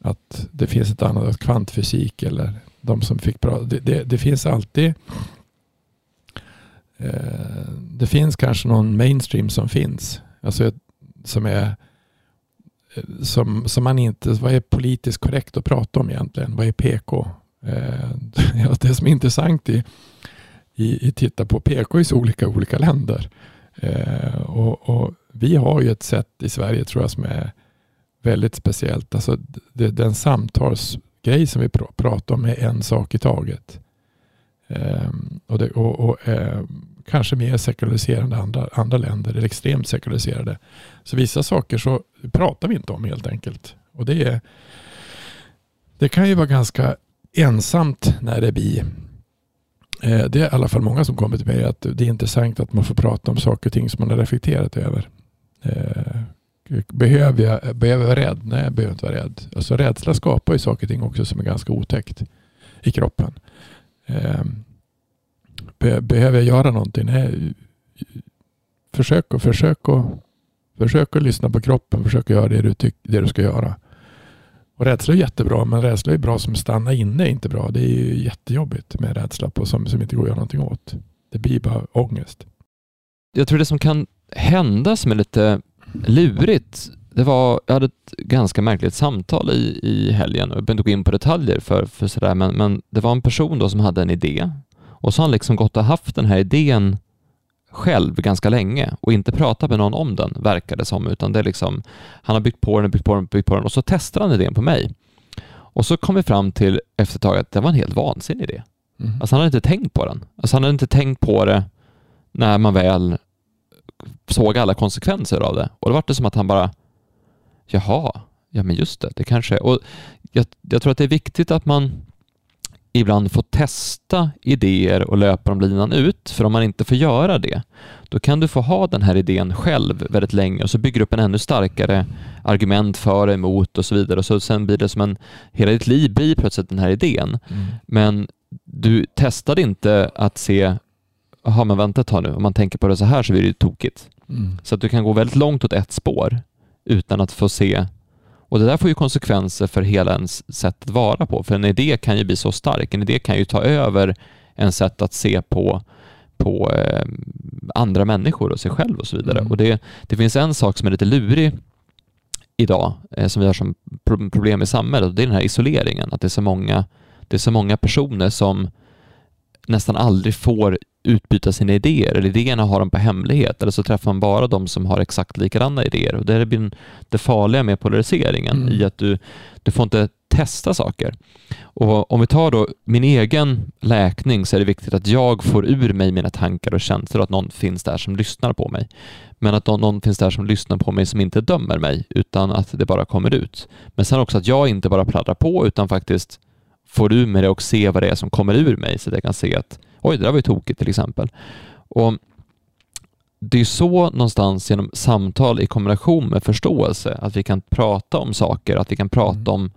att det finns ett annat kvantfysik eller de som fick prata. Det, det, det finns alltid eh, det finns kanske någon mainstream som finns. Alltså som är som, som man inte, vad är politiskt korrekt att prata om egentligen? Vad är PK? Eh, [laughs] det som är intressant i, i, i titta på PK i så olika, olika länder. Eh, och, och, vi har ju ett sätt i Sverige tror jag som är väldigt speciellt. Alltså det, den samtalsgrej som vi pr pratar om är en sak i taget. Eh, och, det, och, och eh, kanske mer sekulariserade andra, andra länder, eller extremt sekulariserade. Så vissa saker så pratar vi inte om helt enkelt. Och det, är, det kan ju vara ganska ensamt när det blir eh, det är i alla fall många som kommer till mig att det är intressant att man får prata om saker och ting som man har reflekterat över. Eh, behöver jag, behöver jag vara rädd? Nej, jag behöver inte vara rädd. Alltså rädsla skapar ju saker och ting också som är ganska otäckt i kroppen. Ehm, Be behöver jag göra någonting? Nej. Försök och försök och försök att lyssna på kroppen. Försök att göra det du, det du ska göra. Och rädsla är jättebra, men rädsla är bra som stanna inne är inte bra. Det är ju jättejobbigt med rädsla på som, som inte går att göra någonting åt. Det blir bara ångest. Jag tror det som kan hända som är lite lurigt, det var, jag hade ett ganska märkligt samtal i, i helgen och jag behöver inte gå in på detaljer för, för sådär, men, men det var en person då som hade en idé och så har han liksom gått och haft den här idén själv ganska länge och inte pratat med någon om den, verkar det som, utan det är liksom, han har byggt på den, byggt på den, byggt på den och så testar han idén på mig. Och så kom vi fram till efter ett tag att det var en helt vansinnig idé. Mm. Alltså han hade inte tänkt på den. Alltså han hade inte tänkt på det när man väl såg alla konsekvenser av det. Och då var det som att han bara, jaha, ja men just det, det kanske... Och jag, jag tror att det är viktigt att man ibland få testa idéer och löpa dem linan ut. För om man inte får göra det, då kan du få ha den här idén själv väldigt länge och så bygger du upp en ännu starkare argument för och emot och så vidare. Och så sen blir det som en, hela ditt liv blir plötsligt den här idén. Mm. Men du testade inte att se, jaha men vänta ett tag nu, om man tänker på det så här så blir det ju tokigt. Mm. Så att du kan gå väldigt långt åt ett spår utan att få se och det där får ju konsekvenser för hela ens sätt att vara på, för en idé kan ju bli så stark. En idé kan ju ta över en sätt att se på, på eh, andra människor och sig själv och så vidare. Mm. Och det, det finns en sak som är lite lurig idag, eh, som vi har som problem i samhället, och det är den här isoleringen, att det är så många, det är så många personer som nästan aldrig får utbyta sina idéer, eller idéerna har de på hemlighet, eller så träffar man bara de som har exakt likadana idéer. Och det är det farliga med polariseringen, mm. i att du, du får inte testa saker. Och om vi tar då min egen läkning så är det viktigt att jag får ur mig mina tankar och känslor att någon finns där som lyssnar på mig. Men att någon, någon finns där som lyssnar på mig som inte dömer mig utan att det bara kommer ut. Men sen också att jag inte bara pladdrar på utan faktiskt får ur mig det och ser vad det är som kommer ur mig så att jag kan se att oj, det där var ju tokigt till exempel. Och det är så någonstans genom samtal i kombination med förståelse att vi kan prata om saker, att vi kan prata mm. om,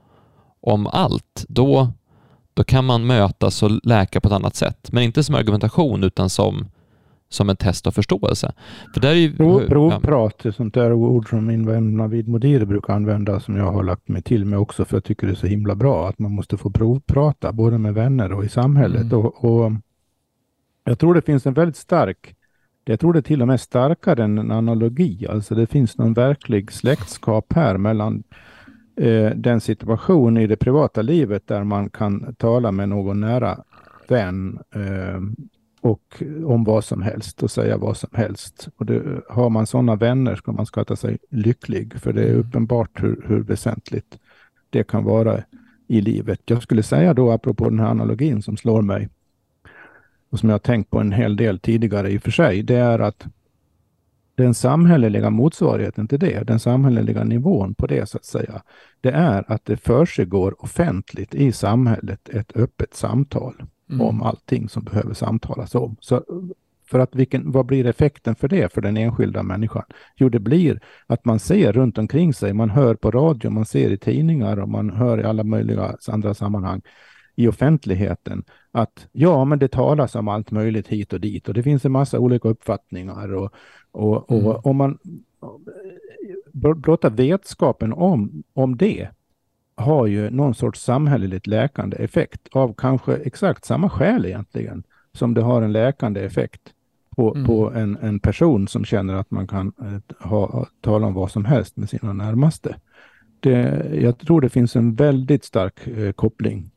om allt. Då, då kan man mötas och läka på ett annat sätt. Men inte som argumentation utan som, som en test av förståelse. För där är ju, Provprat, ja. sånt där ord som min vän Navid Modiri brukar använda som jag har lagt mig till med också för jag tycker det är så himla bra att man måste få provprata både med vänner och i samhället. Mm. Och, och jag tror det finns en väldigt stark, jag tror det är till och med starkare än en analogi. Alltså det finns någon verklig släktskap här mellan eh, den situation i det privata livet där man kan tala med någon nära vän eh, och om vad som helst och säga vad som helst. Och det, har man sådana vänner ska man skatta sig lycklig för det är mm. uppenbart hur, hur väsentligt det kan vara i livet. Jag skulle säga då apropå den här analogin som slår mig och som jag har tänkt på en hel del tidigare i och för sig, det är att den samhälleliga motsvarigheten till det, den samhälleliga nivån på det så att säga, det är att det försiggår offentligt i samhället ett öppet samtal mm. om allting som behöver samtalas om. Så för att vilken, vad blir effekten för det för den enskilda människan? Jo, det blir att man ser runt omkring sig, man hör på radio, man ser i tidningar och man hör i alla möjliga andra sammanhang i offentligheten att ja, men det talas om allt möjligt hit och dit och det finns en massa olika uppfattningar och, och, och mm. om man blotta vetskapen om, om det har ju någon sorts samhälleligt läkande effekt av kanske exakt samma skäl egentligen som det har en läkande effekt på, mm. på en, en person som känner att man kan eh, ha, tala om vad som helst med sina närmaste. Det, jag tror det finns en väldigt stark eh, koppling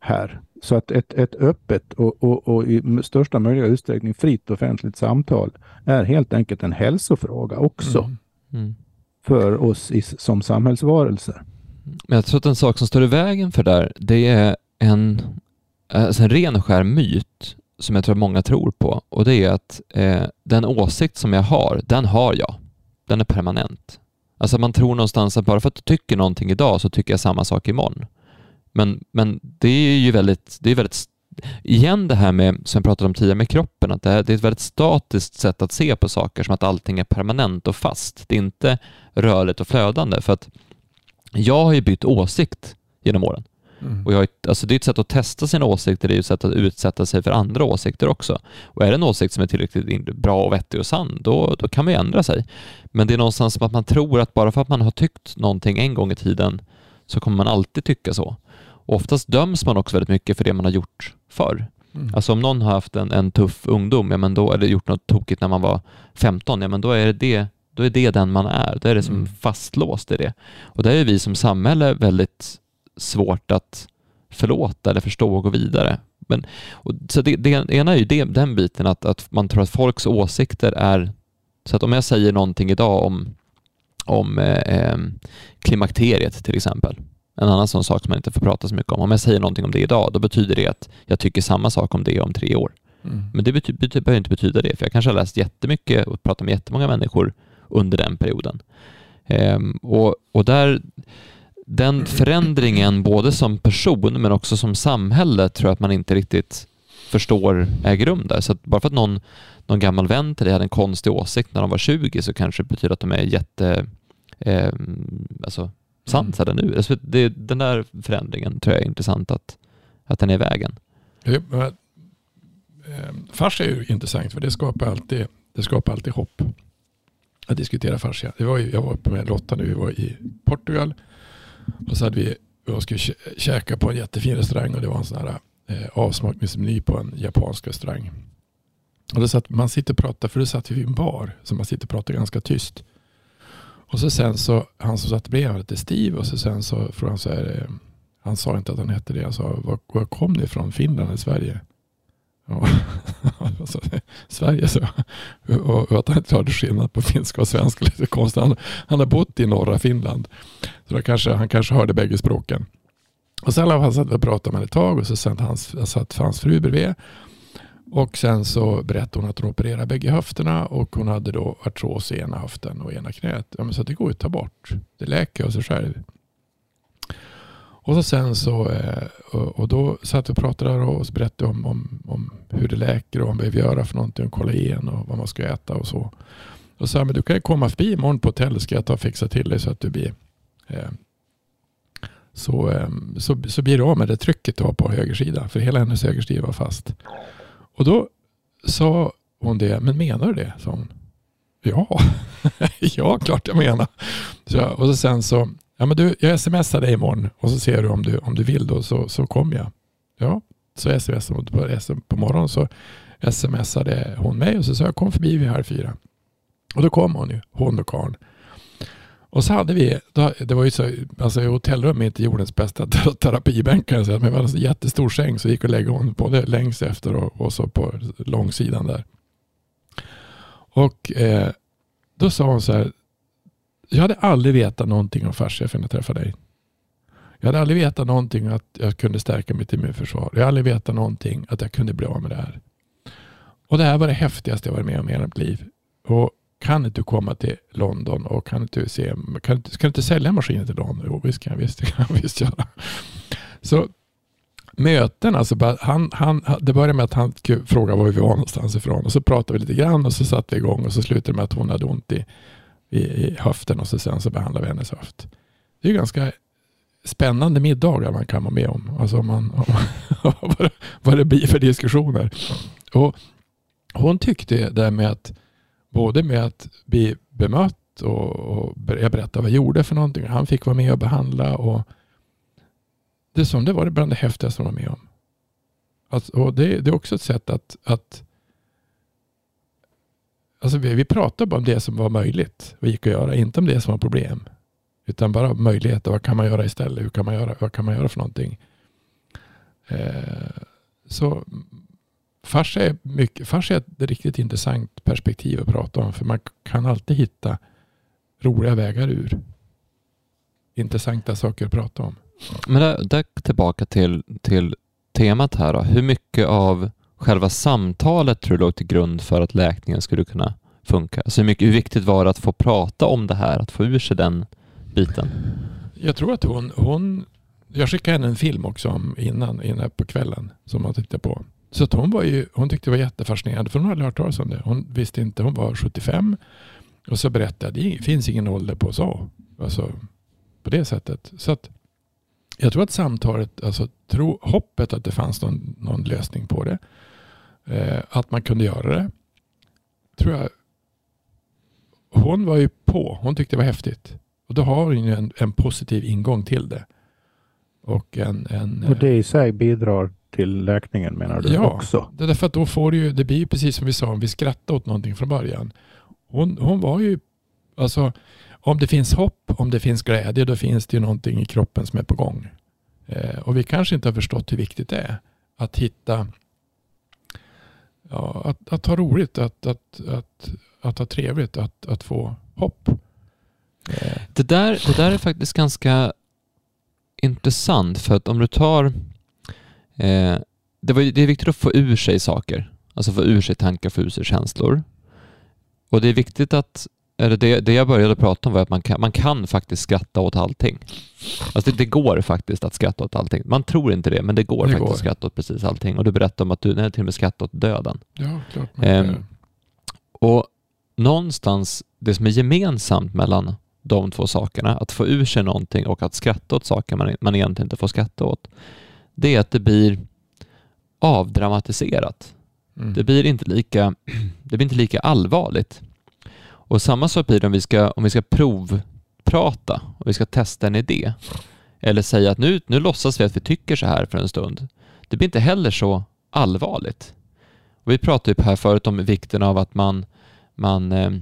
här. Så att ett, ett öppet och, och, och, i största möjliga utsträckning fritt offentligt samtal är helt enkelt en hälsofråga också mm. Mm. för oss i, som samhällsvarelser. Men jag tror att en sak som står i vägen för det där, det är en, alltså en ren och skär myt som jag tror att många tror på och det är att eh, den åsikt som jag har, den har jag. Den är permanent. Alltså man tror någonstans att bara för att du tycker någonting idag så tycker jag samma sak imorgon. Men, men det är ju väldigt, det är väldigt igen det här med, som jag pratade om tidigare med kroppen, att det, här, det är ett väldigt statiskt sätt att se på saker, som att allting är permanent och fast. Det är inte rörligt och flödande, för att jag har ju bytt åsikt genom åren. Mm. Och jag, alltså det är ett sätt att testa sina åsikter, det är ett sätt att utsätta sig för andra åsikter också. Och är det en åsikt som är tillräckligt bra och vettig och sann, då, då kan man ju ändra sig. Men det är någonstans som att man tror att bara för att man har tyckt någonting en gång i tiden så kommer man alltid tycka så. Och oftast döms man också väldigt mycket för det man har gjort förr. Mm. Alltså om någon har haft en, en tuff ungdom, ja, men då, eller gjort något tokigt när man var 15, ja, men då är det, då är det den man är. Då är det som mm. fastlåst i det. Och där är vi som samhälle väldigt svårt att förlåta eller förstå och gå vidare. Men, och, så det, det ena är ju det, den biten att, att man tror att folks åsikter är... Så att om jag säger någonting idag om, om eh, eh klimakteriet till exempel, en annan sån sak som man inte får prata så mycket om. Om jag säger någonting om det idag, då betyder det att jag tycker samma sak om det om tre år. Mm. Men det behöver inte betyda det, för jag kanske har läst jättemycket och pratat med jättemånga människor under den perioden. Ehm, och, och där, den förändringen, både som person men också som samhälle, tror jag att man inte riktigt förstår äger rum där. Så att bara för att någon, någon gammal vän till dig hade en konstig åsikt när de var 20 så kanske det betyder att de är jätte eh, alltså sansade nu. Alltså det, den där förändringen tror jag är intressant att, att den är i vägen. Ehm, fars är ju intressant för det skapar alltid, det skapar alltid hopp att diskutera fascia. Det var ju, jag var uppe med Lotta nu, vi var i Portugal och så hade vi, vi skulle käka på en jättefin restaurang och det var en sån här eh, avsmakningsmeny på en japansk restaurang. Och då satt, man sitter och pratar, för då satt vi vid en bar, så man sitter och pratar ganska tyst. Och så sen så, han som satt bredvid hette Steve och så sen så frågade han så här, eh, han sa inte att han hette det, han sa var, var kom ni ifrån? Finland eller Sverige? Och, [laughs] alltså, Sverige så. Och, och att han inte hörde skillnad på finska och svenska lite konstigt. Han, han har bott i norra Finland. Så då kanske, han kanske hörde bägge språken. Och sen han satt och pratade med ett tag och så satt hans, satt hans fru bredvid. Och sen så berättade hon att hon opererade bägge höfterna och hon hade då artros i ena höften och ena knät. Ja, men så det går ju att ta bort. Det läker av sig själv. Och så sen så, eh, och då satt vi och pratade där och berättade om, om, om hur det läker och vad man behöver göra för någonting och kolla igen och vad man ska äta och så. Och sa, men du kan ju komma förbi imorgon på hotellet ska jag ta och fixa till dig så att du blir eh, så, eh, så, så blir du av med det trycket du har på höger sida. För hela hennes höger sida var fast. Och då sa hon det, men menar du det? sa hon. Ja, [laughs] ja klart jag menar. Så, och så sen så Ja, men du, jag smsar dig imorgon och så ser du om du, om du vill då så, så kommer jag. Ja, så smsade hon på, på morgonen så smsade hon mig och så sa jag kom förbi vid halv fyra. Och då kom hon ju, hon och karln. Och så hade vi, då, det var ju så, alltså hotellrum är inte jordens bästa terapibänk kan jag säga, men det var en jättestor säng så gick och lägga hon både längst efter och, och så på långsidan där. Och eh, då sa hon så här, jag hade aldrig vetat någonting om fascia förrän jag träffade dig. Jag hade aldrig vetat någonting att jag kunde stärka mitt immunförsvar. Jag hade aldrig vetat någonting att jag kunde bli av med det här. Och det här var det häftigaste jag varit med om i hela mitt liv. Och kan inte du komma till London och kan inte du se, kan, kan du inte sälja maskinen till London? Jo, visst kan jag visst, kan jag [laughs] visst göra. Så möten, alltså, han, han, det började med att han frågade var vi var någonstans ifrån och så pratade vi lite grann och så satte vi igång och så slutade det med att hon hade ont i i, i höften och så sen så behandlar vi hennes höft. Det är ganska spännande middagar man kan vara med om. Alltså man, vad, [laughs] vad det blir för diskussioner. Och hon tyckte det med att både med att bli bemött och, och jag berättade vad jag gjorde för någonting. Han fick vara med och behandla. Och det som det var bland det häftigaste hon var med om. Alltså, och det, det, är också ett sätt att, att Alltså vi, vi pratade bara om det som var möjligt och gick att göra, inte om det som var problem. Utan bara möjligheter. Vad kan man göra istället? Hur kan man göra? Vad kan man göra för någonting? Eh, så fars är, mycket, fars är ett riktigt intressant perspektiv att prata om. För man kan alltid hitta roliga vägar ur intressanta saker att prata om. Men där, där tillbaka till, till temat här då. Hur mycket av själva samtalet tror du låg till grund för att läkningen skulle kunna funka? Alltså hur, mycket, hur viktigt var det att få prata om det här, att få ur sig den biten? Jag tror att hon, hon jag skickade henne en film också innan, innan på kvällen som hon tittade på. Så att hon, var ju, hon tyckte det var jättefascinerande för hon hade hört talas om det. Hon visste inte, hon var 75 och så berättade det finns ingen ålder på så. Alltså på det sättet. Så att jag tror att samtalet, alltså tro, hoppet att det fanns någon, någon lösning på det eh, att man kunde göra det. Tror jag. Hon var ju på. Hon tyckte det var häftigt. Och då har hon ju en, en positiv ingång till det. Och, en, en, och det i sig bidrar till läkningen menar du ja, också? Ja, därför att då får du ju, det blir ju precis som vi sa, om vi skrattar åt någonting från början. Hon, hon var ju, alltså om det finns hopp, om det finns glädje, då finns det ju någonting i kroppen som är på gång. Eh, och vi kanske inte har förstått hur viktigt det är att hitta ja, att, att ha roligt, att, att, att, att ha trevligt, att, att få hopp. Det där, det där är faktiskt ganska intressant för att om du tar eh, det, var, det är viktigt att få ur sig saker, alltså få ur sig tankar, få ur sig känslor. Och det är viktigt att eller det, det jag började prata om var att man kan, man kan faktiskt skratta åt allting. Alltså det, det går faktiskt att skratta åt allting. Man tror inte det, men det går det faktiskt går. att skratta åt precis allting. Och du berättade om att du nej, till och med skrattat åt döden. Ja, klart. Eh, och någonstans, det som är gemensamt mellan de två sakerna, att få ur sig någonting och att skratta åt saker man, man egentligen inte får skratta åt, det är att det blir avdramatiserat. Mm. Det, blir inte lika, [clears throat] det blir inte lika allvarligt. Och samma sak blir det om vi ska, om vi ska provprata och vi ska testa en idé. Eller säga att nu, nu låtsas vi att vi tycker så här för en stund. Det blir inte heller så allvarligt. Och vi pratade ju här förut om vikten av att man, man eh,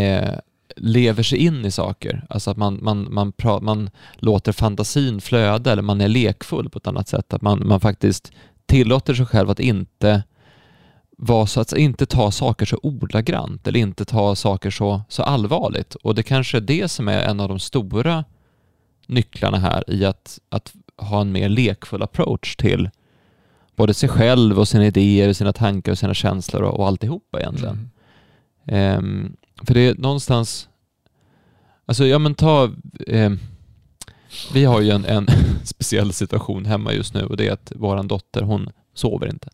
eh, lever sig in i saker. Alltså att man, man, man, pra, man låter fantasin flöda eller man är lekfull på ett annat sätt. Att man, man faktiskt tillåter sig själv att inte vara så att inte ta saker så ordagrant eller inte ta saker så, så allvarligt. Och det kanske är det som är en av de stora nycklarna här i att, att ha en mer lekfull approach till både sig själv och sina idéer, sina tankar och sina känslor och, och alltihopa egentligen. Mm. Um, för det är någonstans, alltså ja men ta, um, vi har ju en, en [laughs] speciell situation hemma just nu och det är att våran dotter hon sover inte.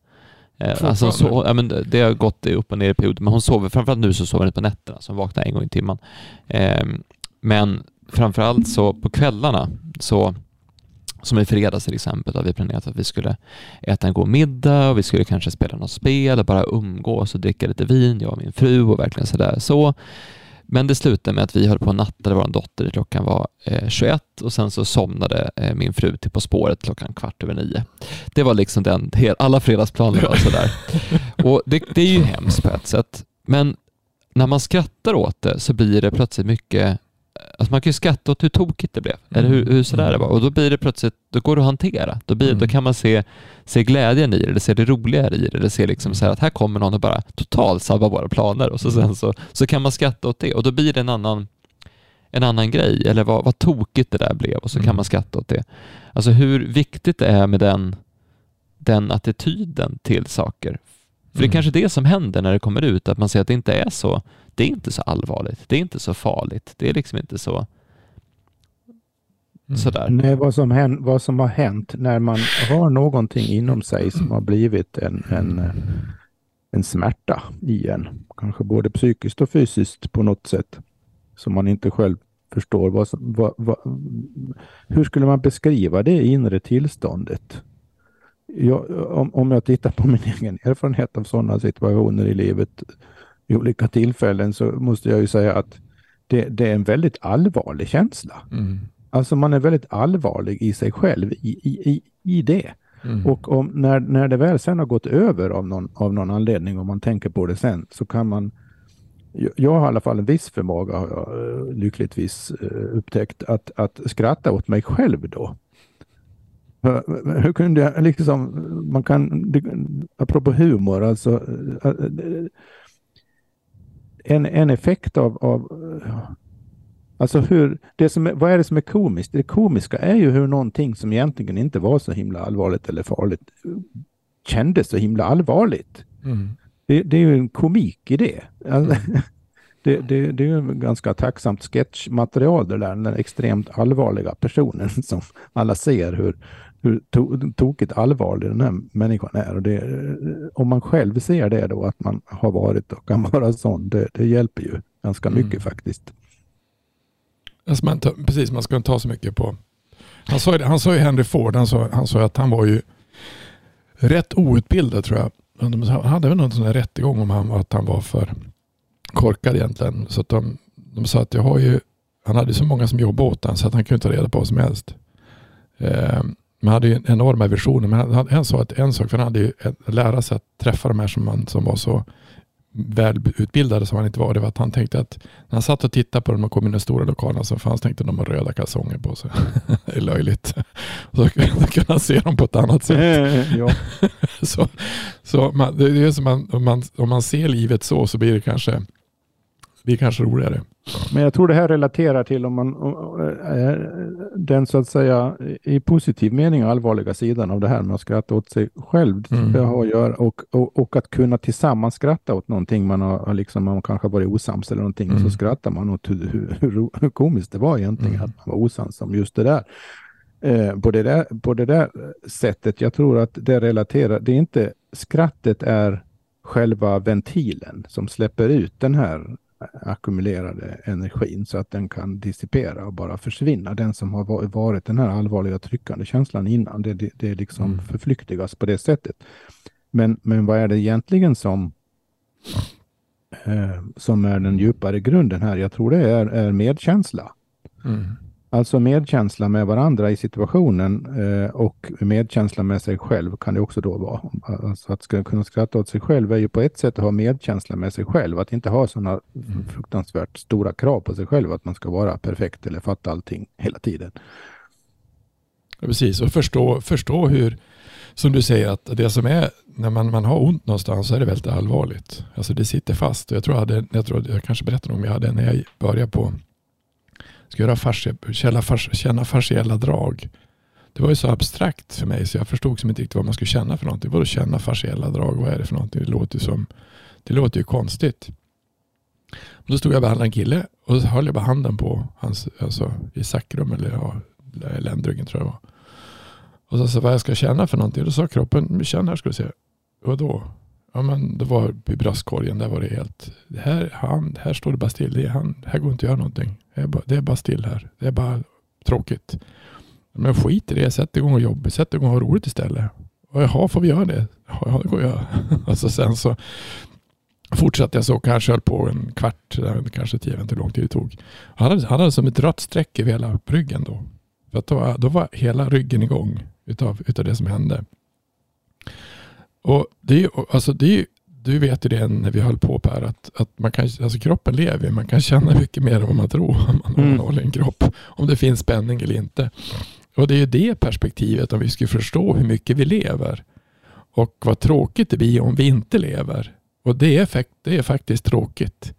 Eh, alltså så, ja, men det har gått upp och ner i perioder, men hon sover, framförallt nu så sover hon på nätterna, så hon vaknar en gång i timmen. Eh, men framförallt så på kvällarna, så som i fredags till exempel, hade vi planerat att vi skulle äta en god middag och vi skulle kanske spela något spel och bara umgås och dricka lite vin, jag och min fru och verkligen sådär. Så men det slutade med att vi höll på och nattade vår dotter. Klockan var eh, 21 och sen så somnade eh, min fru till På spåret klockan kvart över nio. Det var liksom den, alla fredagsplaner var sådär. [laughs] och det, det är ju hemskt på ett sätt. Men när man skrattar åt det så blir det plötsligt mycket Alltså man kan ju skratta åt hur tokigt det blev, eller hur, hur sådär det var. Och då blir det plötsligt, då går det att hantera. Då, blir, mm. då kan man se, se glädjen i det, eller se det roliga i det, eller se liksom så att här kommer någon och bara totalt sabbar våra planer och så, sen så, så kan man skratta åt det och då blir det en annan, en annan grej, eller vad, vad tokigt det där blev och så mm. kan man skratta åt det. Alltså hur viktigt det är med den, den attityden till saker. För det är mm. kanske det som händer när det kommer ut, att man ser att det inte är så det är inte så allvarligt. Det är inte så farligt. Det är liksom inte så mm. sådär. Nej, vad som, hänt, vad som har hänt när man har någonting inom sig som har blivit en, en, en smärta i en, kanske både psykiskt och fysiskt på något sätt, som man inte själv förstår. Vad, vad, vad, hur skulle man beskriva det inre tillståndet? Jag, om, om jag tittar på min egen erfarenhet av sådana situationer i livet vid olika tillfällen så måste jag ju säga att det, det är en väldigt allvarlig känsla. Mm. Alltså man är väldigt allvarlig i sig själv i, i, i det. Mm. Och om, när, när det väl sen har gått över av någon, av någon anledning, om man tänker på det sen, så kan man jag har i alla fall en viss förmåga, har jag eh, lyckligtvis eh, upptäckt, att, att skratta åt mig själv då. Hur kunde jag liksom, man kan, apropå humor, alltså eh, en, en effekt av, av Alltså hur, det som är, vad är det som är komiskt? Det komiska är ju hur någonting som egentligen inte var så himla allvarligt eller farligt kändes så himla allvarligt. Mm. Det, det, är ju en komik i det. Alltså, mm. [laughs] det, det, det, är ju ganska tacksamt sketchmaterial det där, den extremt allvarliga personen [laughs] som alla ser hur, hur to tokigt allvarlig den här människan är. Och det, om man själv ser det då, att man har varit och kan [laughs] vara sån, det, det hjälper ju ganska mm. mycket faktiskt. Alltså man, precis, man ska inte ta så mycket på... Han sa, han sa ju Henry Ford, han sa, han sa att han var ju rätt outbildad tror jag. De hade väl någon sån här rättegång om han, att han var för korkad egentligen. Så att de, de sa att jag har ju, han hade så många som jobbade åt honom så att han kunde ta reda på vad som helst. Eh, man hade ju enorma visioner. Men han, sa att en sak, för han hade ju lära sig att träffa de här som, man, som var så välutbildade som han inte var. Det var att han tänkte att när han satt och tittade på de kom in i stora lokalerna så fanns tänkte de har röda kalsonger på sig. [laughs] det är löjligt. Så [laughs] kunde han se dem på ett annat sätt. [laughs] så så man, det är som man, om, man, om man ser livet så så blir det kanske blir kanske roligare. Men jag tror det här relaterar till om man äh, den så att säga i positiv mening allvarliga sidan av det här med att skratta åt sig själv. Mm. Det har att göra, och, och, och, att kunna tillsammans skratta åt någonting man har liksom, man kanske varit osams eller någonting mm. så skrattar man åt hur, hur, hur, hur komiskt det var egentligen mm. att man var osams om just det där. Eh, på, det där. På det där sättet, jag tror att det relaterar, det är inte skrattet är själva ventilen som släpper ut den här ackumulerade energin så att den kan dissipera och bara försvinna. Den som har varit den här allvarliga tryckande känslan innan, det, det, det liksom mm. förflyktigas på det sättet. Men, men vad är det egentligen som, eh, som är den djupare grunden här? Jag tror det är, är medkänsla. Mm. Alltså medkänsla med varandra i situationen eh, och medkänsla med sig själv kan det också då vara. Alltså att kunna skratta åt sig själv är ju på ett sätt att ha medkänsla med sig själv. Att inte ha sådana mm. fruktansvärt stora krav på sig själv att man ska vara perfekt eller fatta allting hela tiden. Ja, precis, och förstå, förstå hur som du säger att det som är när man, man har ont någonstans så är det väldigt allvarligt. Alltså det sitter fast. Och jag tror jag, hade, jag, tror, jag kanske berättade om jag hade när jag började på ska göra fascia, känna, känna fasciella drag. Det var ju så abstrakt för mig så jag förstod som inte riktigt vad man skulle känna för någonting. Vadå känna fasciella drag? Vad är det för någonting? Det låter ju, som, det låter ju konstigt. Då stod jag och behandlade en kille och så höll jag bara handen på hans, alltså i sakrum eller ja, ländryggen tror jag det var. Och så sa vad jag ska känna för någonting. Då sa kroppen, känn här ska du se. Vadå? Ja men det var i bröstkorgen, där var det helt, här, han, här står det bara still. Det är han, här går inte att göra någonting. Det är, bara, det är bara still här. Det är bara tråkigt. Men skit i det, sätt igång och jobba, sätt igång och ha roligt istället. Och jaha, får vi göra det? Ja, det går jag. [laughs] alltså sen så fortsatte jag så, kanske höll på en kvart, eh, kanske tio, jag vet inte hur lång tid det tog. Han hade, han hade som ett rött streck över hela ryggen då. För att då, då var hela ryggen igång utav, utav det som hände. Och det är, alltså det är, du vet ju det när vi höll på Per, att, att man kan, alltså kroppen lever, man kan känna mycket mer än vad man tror om man mm. håller en kropp. Om det finns spänning eller inte. Och det är ju det perspektivet om vi ska förstå hur mycket vi lever. Och vad tråkigt det blir om vi inte lever. Och det är, det är faktiskt tråkigt.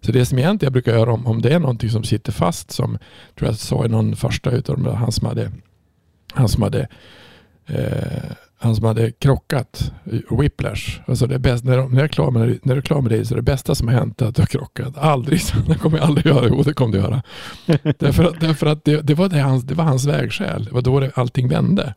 Så det som egentligen jag brukar göra om, om det är någonting som sitter fast som tror jag sa i någon första utav dem, han som hade, han som hade eh, han som hade krockat, Whiplash. Alltså det bästa, när, när, jag klar med, när jag är klar med dig så är det bästa som har hänt att du har krockat. Aldrig, [laughs] det kommer jag aldrig göra. Jo, det kommer du göra. [laughs] därför att, därför att det, det, var det, hans, det var hans vägskäl. Det var då det, allting vände.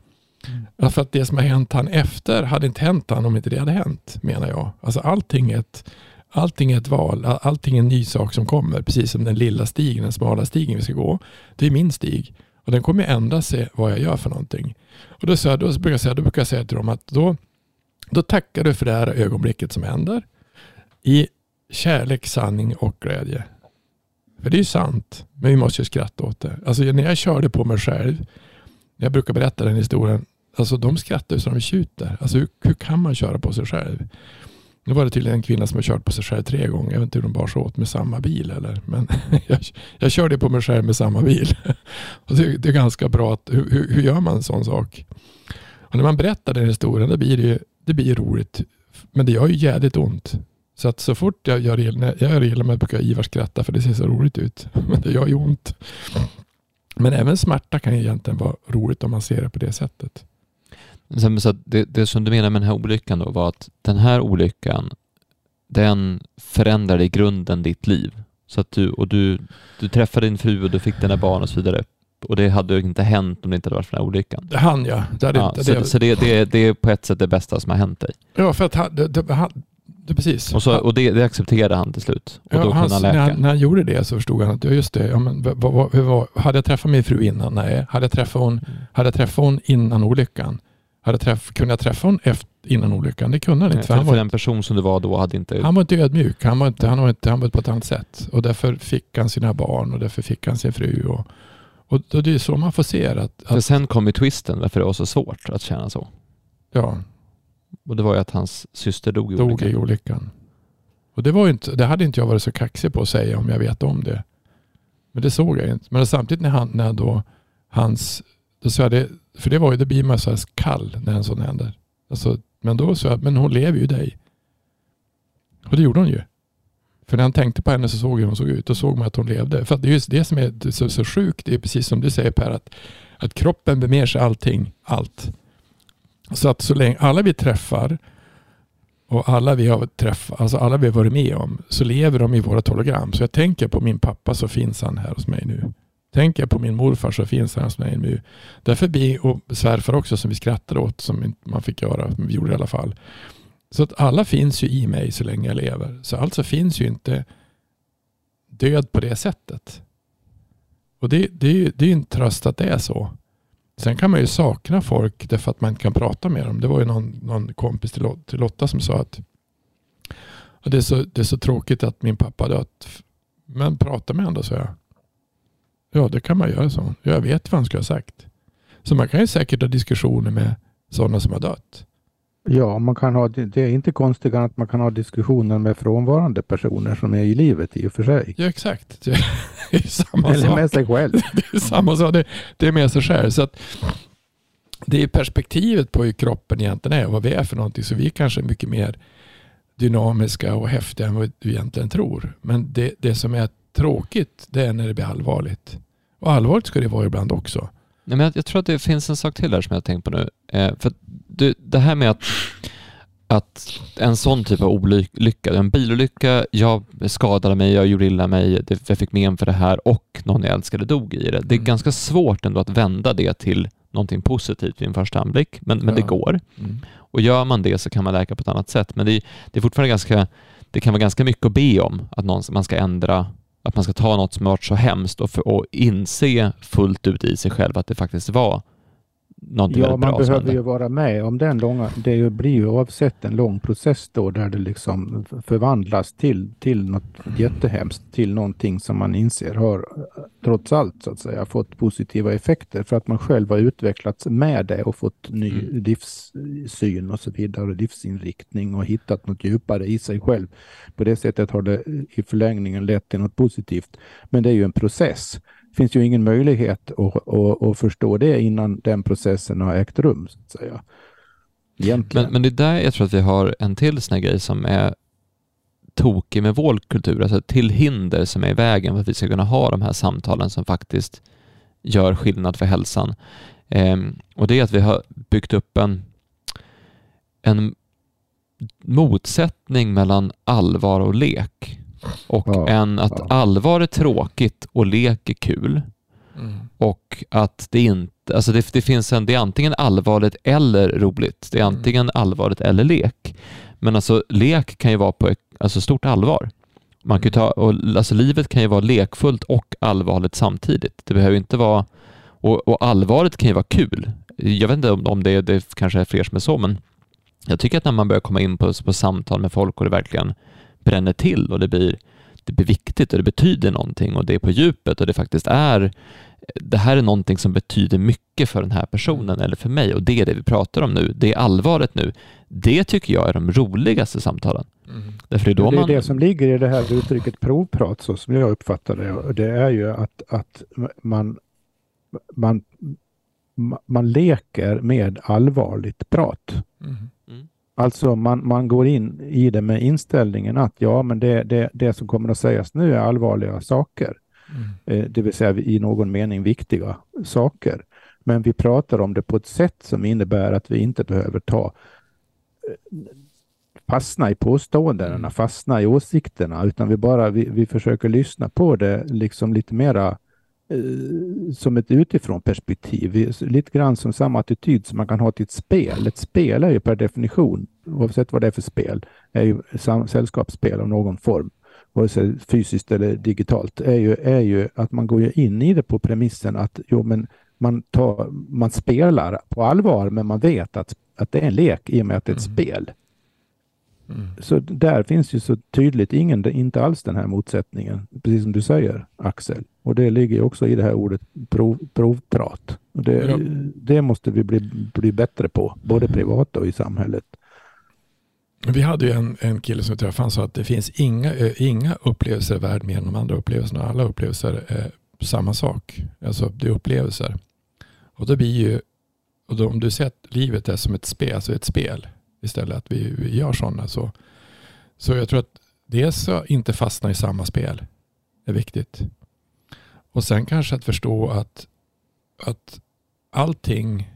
Mm. För att det som har hänt han efter hade inte hänt han om inte det hade hänt, menar jag. Alltså allting är ett, allting är ett val, allting är en ny sak som kommer. Precis som den lilla stigen, den smala stigen vi ska gå. Det är min stig. Och den kommer ändra sig vad jag gör för någonting. Och då, så, då, brukar, jag säga, då brukar jag säga till dem att då, då tackar du för det här ögonblicket som händer. I kärlek, sanning och glädje. För det är ju sant, men vi måste ju skratta åt det. Alltså när jag körde på mig själv, jag brukar berätta den historien, alltså de skrattar ju så de tjuter. Alltså hur, hur kan man köra på sig själv? Nu var det tydligen en kvinna som har kört på sig själv tre gånger. Jag vet inte hur de bar sig åt med samma bil. Eller. Men [laughs] jag, jag körde på mig själv med samma bil. [laughs] Och det, det är ganska bra. att hur, hur, gör man en sån sak? Och när man berättar den historien, det blir det, det blir roligt. Men det gör ju jädrigt ont. Så att så fort jag gör illa, jag gör illa mig brukar jag Ivar skratta för det ser så roligt ut. [laughs] Men det gör ju ont. Men även smärta kan ju egentligen vara roligt om man ser det på det sättet. Så det, det som du menar med den här olyckan då var att den här olyckan, den förändrade i grunden ditt liv. Så att du, och du, du träffade din fru och du fick dina barn och så vidare. Och det hade inte hänt om det inte hade varit för den här olyckan. Det hann jag. Det hade ja, inte, så det, så det, det, det är på ett sätt det bästa som har hänt dig. Ja, för att han, det, det, han, det, precis. Och, så, och det, det accepterade han till slut. Och ja, då hans, när, han, när han gjorde det så förstod han att, ja just det, ja, men, vad, vad, vad, hade jag träffat min fru innan? Nej. Hade jag träffat hon, mm. hade jag träffat hon innan olyckan? Hade träff, kunde jag träffa honom efter, innan olyckan? Det kunde han inte. För, för, för den person som du var då hade inte... Han var inte ödmjuk. Han var, inte, han, var inte, han var på ett annat sätt. Och därför fick han sina barn och därför fick han sin fru. Och, och, och det är så man får se att, att... För sen kom ju twisten varför det var så svårt att känna så. Ja. Och det var ju att hans syster dog i dog olyckan. i olyckan. Och det, var inte, det hade inte jag varit så kaxig på att säga om jag vet om det. Men det såg jag inte. Men samtidigt när, han, när då hans... Då sa jag det, för det var ju, det blir man så här kall när en sån händer. Alltså, men då sa jag, men hon lever ju dig. Och det gjorde hon ju. För när han tänkte på henne så såg hur hon såg ut. Då såg man att hon levde. För det är just det som är så, så sjukt. Det är precis som du säger Per. Att, att kroppen bemer sig allting. Allt. Så att så länge alla vi träffar och alla vi har träffat, alltså alla vi har varit med om, så lever de i våra hologram. Så jag tänker på min pappa så finns han här hos mig nu. Tänker jag på min morfar så finns han hos mig nu. Därför blir, och svärfar också som vi skrattade åt, som man fick göra, men vi gjorde det i alla fall. Så att alla finns ju i mig så länge jag lever. Så alltså finns ju inte död på det sättet. Och det, det, det är ju en tröst att det är så. Sen kan man ju sakna folk därför att man inte kan prata med dem. Det var ju någon, någon kompis till, till Lotta som sa att det är, så, det är så tråkigt att min pappa dött. Men prata med honom då, sa jag. Ja, det kan man göra så. Jag vet vad han skulle ha sagt. Så man kan ju säkert ha diskussioner med sådana som har dött. Ja, man kan ha, det är inte konstigt att man kan ha diskussioner med frånvarande personer som är i livet i och för sig. Ja, exakt. Det är [laughs] samma Eller sak. med sig själv. [laughs] Det är samma sak. Det, det är med sig själv. Så att, det är perspektivet på hur kroppen egentligen är och vad vi är för någonting. Så vi är kanske mycket mer dynamiska och häftiga än vad du egentligen tror. Men det, det som är tråkigt det är när det blir allvarligt. Och allvarligt ska det vara ibland också. Nej, men jag, jag tror att det finns en sak till där som jag tänkt på nu. Eh, för du, det här med att, att en sån typ av olycka, en bilolycka, jag skadade mig, jag gjorde illa mig, det, jag fick men för det här och någon jag älskade dog i det. Det är Mm. ganska svårt ändå att vända det till någonting positivt vid en första anblick, men, men det Ja. går. Mm. Och gör man det så kan man läka på ett annat sätt. Men det det är fortfarande ganska, det kan vara ganska mycket att be om, att någon, man ska ändra, att man ska ta något som har varit så hemskt och, för, och inse fullt ut i sig själv att det faktiskt var någonting Ja, man behöver ju vara med om den långa, det blir ju oavsett en lång process då där det liksom förvandlas till, till något jättehemskt, till någonting som man inser har eh, trots allt så att säga fått positiva effekter för att man själv har utvecklats med det och fått ny Mm. livssyn och så vidare, livsinriktning och hittat något djupare i sig själv. På det sättet har det i förlängningen lett till något positivt. Men det är ju en process. Det finns ju ingen möjlighet att, att, att förstå det innan den processen har ägt rum. Så att säga. Egentligen. Men, men det är där jag tror att vi har en till sån här grej som är tokig med vår kultur, alltså till hinder som är i vägen för att vi ska kunna ha de här samtalen som faktiskt gör skillnad för hälsan. Ehm, och det är att vi har byggt upp en, en motsättning mellan allvar och lek. Och Ja, en att ja. allvar är tråkigt och lek är kul. Mm. Och att det inte, alltså det, det finns en, det är antingen allvarligt eller roligt. Det är Mm. antingen allvarligt eller lek. Men alltså lek kan ju vara på alltså stort allvar. Man kan ju ta, och, alltså livet kan ju vara lekfullt och allvarligt samtidigt. Det behöver inte vara, och, och allvaret kan ju vara kul. Jag vet inte om, om det, det kanske är fler som är så, men jag tycker att när man börjar komma in på, på samtal med folk och det verkligen bränner till och det blir, det blir viktigt och det betyder någonting och det är på djupet och det faktiskt är det här är någonting som betyder mycket för den här personen eller för mig och det är det vi pratar om nu. Det är allvaret nu. Det tycker jag är de roligaste samtalen. Mm. Därför det är då det är man... det som ligger i det här uttrycket provprat så som jag uppfattar det. Och Det är ju att, att man, man, man leker med allvarligt prat. Mm. Alltså man, man går in i det med inställningen att ja, men det, det, det som kommer att sägas nu är allvarliga saker. Mm. Eh, det vill säga i någon mening viktiga saker. Men vi pratar om det på ett sätt som innebär att vi inte behöver ta eh, fastna i påståendena, Mm. fastna i åsikterna, utan vi bara vi, vi försöker lyssna på det liksom lite mera som ett utifrån perspektiv. Vi, lite grann som samma attityd som man kan ha till ett spel. Ett spel är ju per definition, oavsett vad det är för spel, är ju sällskapsspel av någon form vare sig fysiskt eller digitalt, är ju, är ju att man går in i det på premissen att jo, men man, tar, man spelar på allvar, men man vet att, att det är en lek i och med att det är ett Mm. spel. Mm. Så där finns ju så tydligt ingen, inte alls den här motsättningen, precis som du säger Axel. Och det ligger också i det här ordet prov, provprat. Och det, Ja. det måste vi bli, bli bättre på, både privat och i samhället. Vi hade ju en, en kille som vi träffade, han sa att det finns inga, eh, inga upplevelser är värd mer än de andra upplevelserna. Alla upplevelser är samma sak. Alltså det är upplevelser. Och då blir ju, och då, om du ser att livet är som ett spel, alltså ett spel istället, att vi, vi gör sådana så, så jag tror att dels att inte fastna i samma spel är viktigt. Och sen kanske att förstå att, att allting,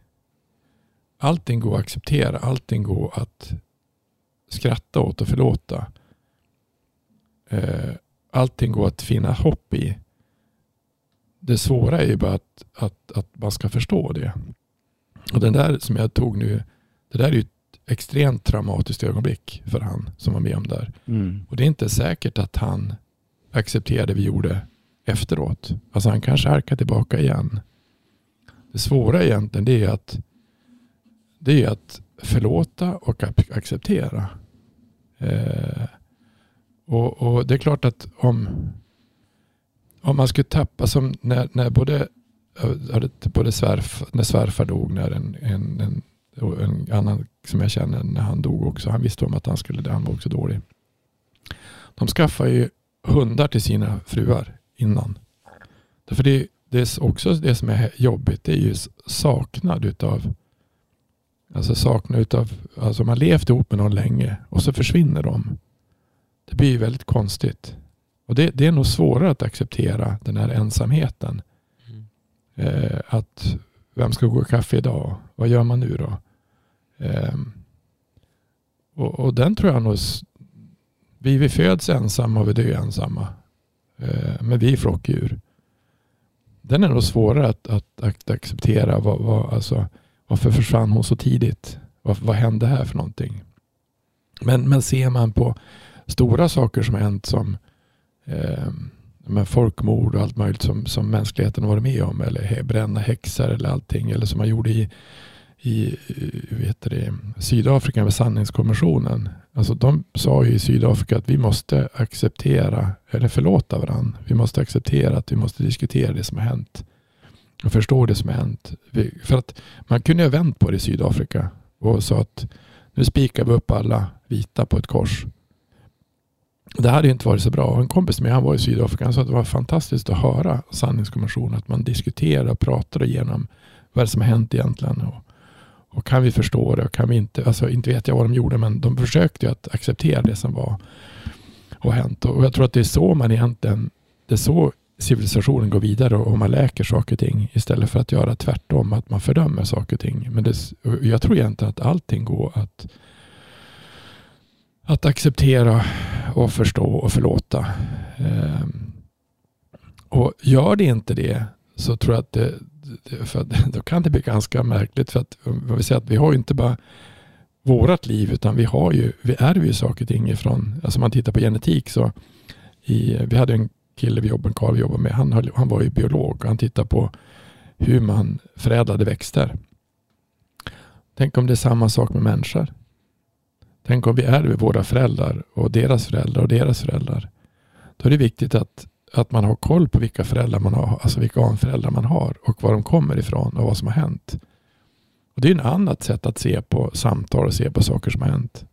allting går att acceptera, allting går att skratta åt och förlåta. Eh, allting går att finna hopp i. Det svåra är ju bara att, att, att man ska förstå det. Och den där som jag tog nu, det där är ju ett extremt traumatiskt ögonblick för han som var med om där. Och det är inte säkert att han accepterade det vi gjorde efteråt. Alltså han kanske harkar tillbaka igen. Det svåra egentligen det är att det är att förlåta och acceptera. Eh, och, och det är klart att om, om man skulle tappa som när, när både, både svärf, när svärfar dog, när en, en, en, och en annan som jag känner när han dog också, han visste om att han skulle dö, han var också dålig. De skaffar ju hundar till sina fruar innan. Därför det, det är också det som är jobbigt, det är ju saknad utav Alltså sakna utav, alltså man levt ihop med någon länge och så försvinner de. Det blir ju väldigt konstigt. Och det, det är nog svårare att acceptera den här ensamheten. Mm. Eh, att vem ska gå kaffe idag? Vad gör man nu då? Eh, och, och, den tror jag nog, vi, vi föds ensamma och vi dör ensamma. Eh, men vi är flockdjur. Den är nog svårare att, att, att acceptera. Vad, vad, alltså, varför försvann hon så tidigt? Vad, vad hände här för någonting? Men, men ser man på stora saker som hänt som eh, med folkmord och allt möjligt som, som mänskligheten har varit med om eller bränna häxor eller allting eller som man gjorde i, i vet det, Sydafrika med sanningskommissionen. Alltså de sa ju i Sydafrika att vi måste acceptera eller förlåta varandra. Vi måste acceptera att vi måste diskutera det som har hänt och förstå det som har hänt. För att man kunde ha vänt på det i Sydafrika och sa att nu spikar vi upp alla vita på ett kors. Det hade inte varit så bra. En kompis med han var i Sydafrika. Han sa att det var fantastiskt att höra sanningskommissionen. Att man diskuterar och pratar igenom vad som har hänt egentligen. Och, och kan vi förstå det? Och kan vi inte, alltså inte vet jag vad de gjorde men de försökte ju att acceptera det som var och hänt. Och jag tror att det är så man egentligen, det är så civilisationen går vidare och man läker saker och ting istället för att göra tvärtom, att man fördömer saker och ting. Men det, jag tror egentligen att allting går att, att acceptera och förstå och förlåta. Ehm, och gör det inte det så tror jag att det, för [laughs] då kan det bli ganska märkligt. För att vi säger att vi har ju inte bara vårat liv utan vi har ju, vi ärver ju saker och ting ifrån, alltså om man tittar på genetik så i, vi hade en kille vi jobbade, Karl vi jobbade med, han, han var ju biolog och han tittade på hur man förädlade växter. Tänk om det är samma sak med människor. Tänk om vi ärver våra föräldrar och deras föräldrar och deras föräldrar. Då är det viktigt att, att man har koll på vilka föräldrar man har, alltså vilka anföräldrar man har och var de kommer ifrån och vad som har hänt. Och Det är ett annat sätt att se på samtal och se på saker som har hänt.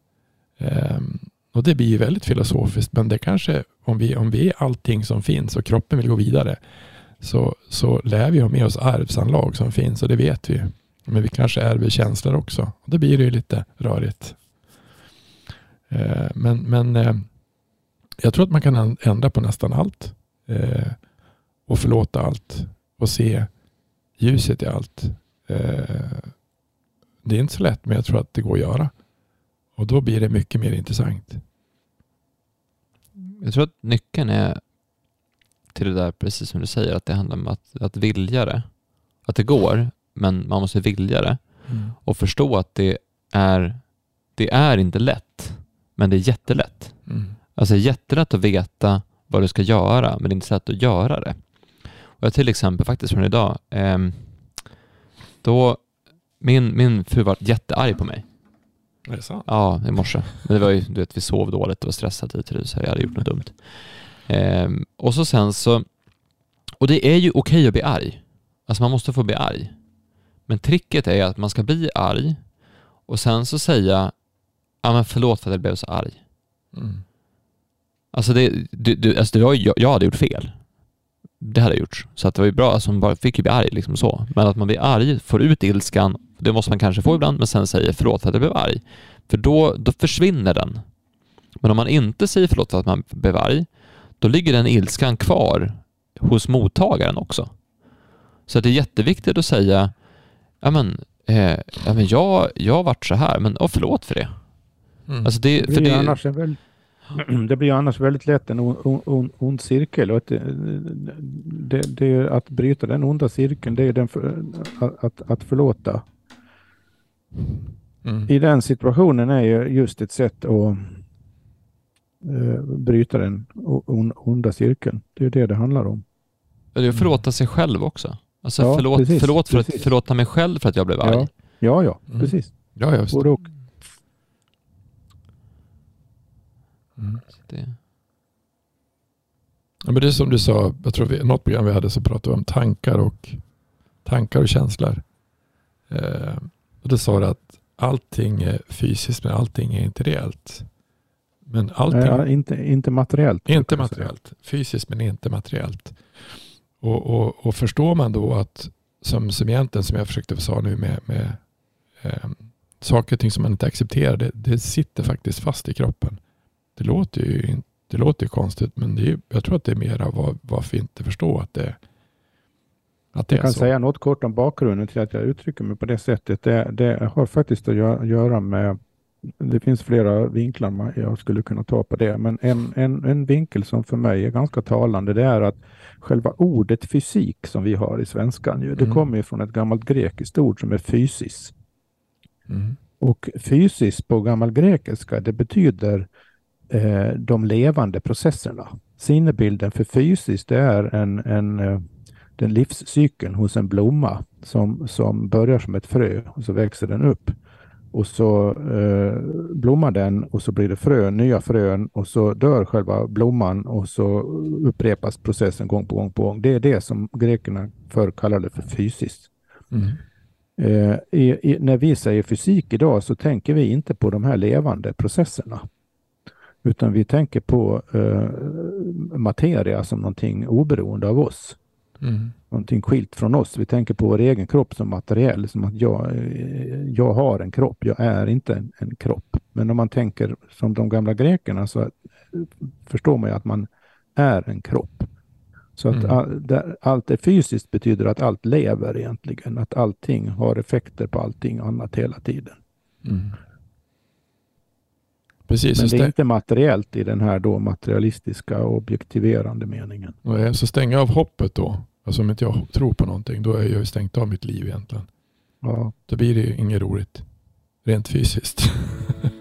Um, och det blir ju väldigt filosofiskt, men det kanske, om vi, om vi är allting som finns och kroppen vill gå vidare, så, så lär vi ha med oss arvsanlag som finns och det vet vi. Men vi kanske ärver känslor också. Och då blir det ju lite rörigt. Uh, men men uh, jag tror att man kan ändra på nästan allt. Eh, och förlåta allt. Och se ljuset i allt. Det är inte så lätt, men jag tror att det går att göra. Och då blir det mycket mer intressant. Jag tror att nyckeln är till det där, precis som du säger, att det handlar om att, att vilja det. Att det går, men man måste vilja det. Mm. Och förstå att det är, det är inte lätt, men det är jättelätt. Mm. Alltså jättelätt att veta vad du ska göra, men inte så lätt att göra det. Och jag till exempel faktiskt från idag, eh, då min, min fru var jättearg på mig. Är det sant? Ja, i morse. Men det var ju, du vet, vi sov dåligt och var stressade hit så jag hade gjort något dumt. Ehm, och så sen så, och det är ju okej att bli arg. Alltså man måste få bli arg. Men tricket är att man ska bli arg och sen så säga, ja men förlåt för att jag blev så arg. Mm. Alltså, det, du, du, alltså det var, jag, jag hade gjort fel. Det hade jag gjort. Så att det var ju bra, alltså man bara fick ju bli arg liksom så. Men att man blir arg, får ut ilskan det måste man kanske få ibland, men sen säger förlåt för att jag blev arg. För då, då försvinner den. Men om man inte säger förlåt för att man blev arg, då ligger den ilskan kvar hos mottagaren också. Så det är jätteviktigt att säga, ja men, eh, ja, men jag, jag har varit så här, men oh, förlåt för det. Mm. Alltså det, för det, annars en väl, [clears throat] det blir annars väldigt lätt en ond, ond, ond cirkel. Och att, det, det, att bryta den onda cirkeln, det är den för, att, att förlåta Mm. I den situationen är ju just ett sätt att uh, bryta den onda cirkeln. Det är det det handlar om. Det är att förlåta sig själv också. Alltså ja, förlåt, precis, förlåt för precis. att förlåta mig själv för att jag blev arg. Ja, ja, ja mm. precis. Ja, just. Och. Mm. det. Ja, men det är som du sa, jag tror vi, något program vi hade så pratade vi om tankar och tankar och känslor. Eh, och då sa du att allting är fysiskt men allting är inte reellt. Men allting... Ja, inte, inte materiellt. Inte materiellt. Fysiskt men inte materiellt. Och, och, och förstår man då att som, som egentligen som jag försökte säga nu med, med eh, saker och ting som man inte accepterar, det, det sitter faktiskt fast i kroppen. Det låter ju, det låter ju konstigt, men det är, jag tror att det är mera varför vi inte förstår att det, att det jag kan så. säga något kort om bakgrunden till att jag uttrycker mig på det sättet. Det, det har faktiskt att göra med det finns flera vinklar jag skulle kunna ta på det, men en, en, en vinkel som för mig är ganska talande det är att själva ordet fysik som vi har i svenskan, det mm. kommer från ett gammalt grekiskt ord som är fysis. Mm. Och fysis på gammal grekiska, det betyder eh, de levande processerna. Sinnebilden för fysis, det är en, en, eh, den livscykeln hos en blomma som, som börjar som ett frö och så växer den upp och så eh, blommar den och så blir det frön, nya frön och så dör själva blomman och så upprepas processen gång på gång på gång. Det är det som grekerna förr kallade för fysiskt. Mm. Eh, i, i, när vi säger fysik idag så tänker vi inte på de här levande processerna. Utan vi tänker på eh, materia som någonting oberoende av oss. Mm. Någonting skilt från oss. Vi tänker på vår egen kropp som materiell, som att jag, jag har en kropp, jag är inte en, en kropp. Men om man tänker som de gamla grekerna så förstår man ju att man är en kropp. Så att mm. all, där, allt är fysiskt betyder att allt lever egentligen, att allting har effekter på allting annat hela tiden. Mm. Precis, Men det är inte materiellt i den här då materialistiska objektiverande meningen. så stänga av hoppet då Alltså om inte jag tror på någonting, då är jag stängt av mitt liv egentligen. Ja. Då blir det inget roligt. Rent fysiskt. [laughs]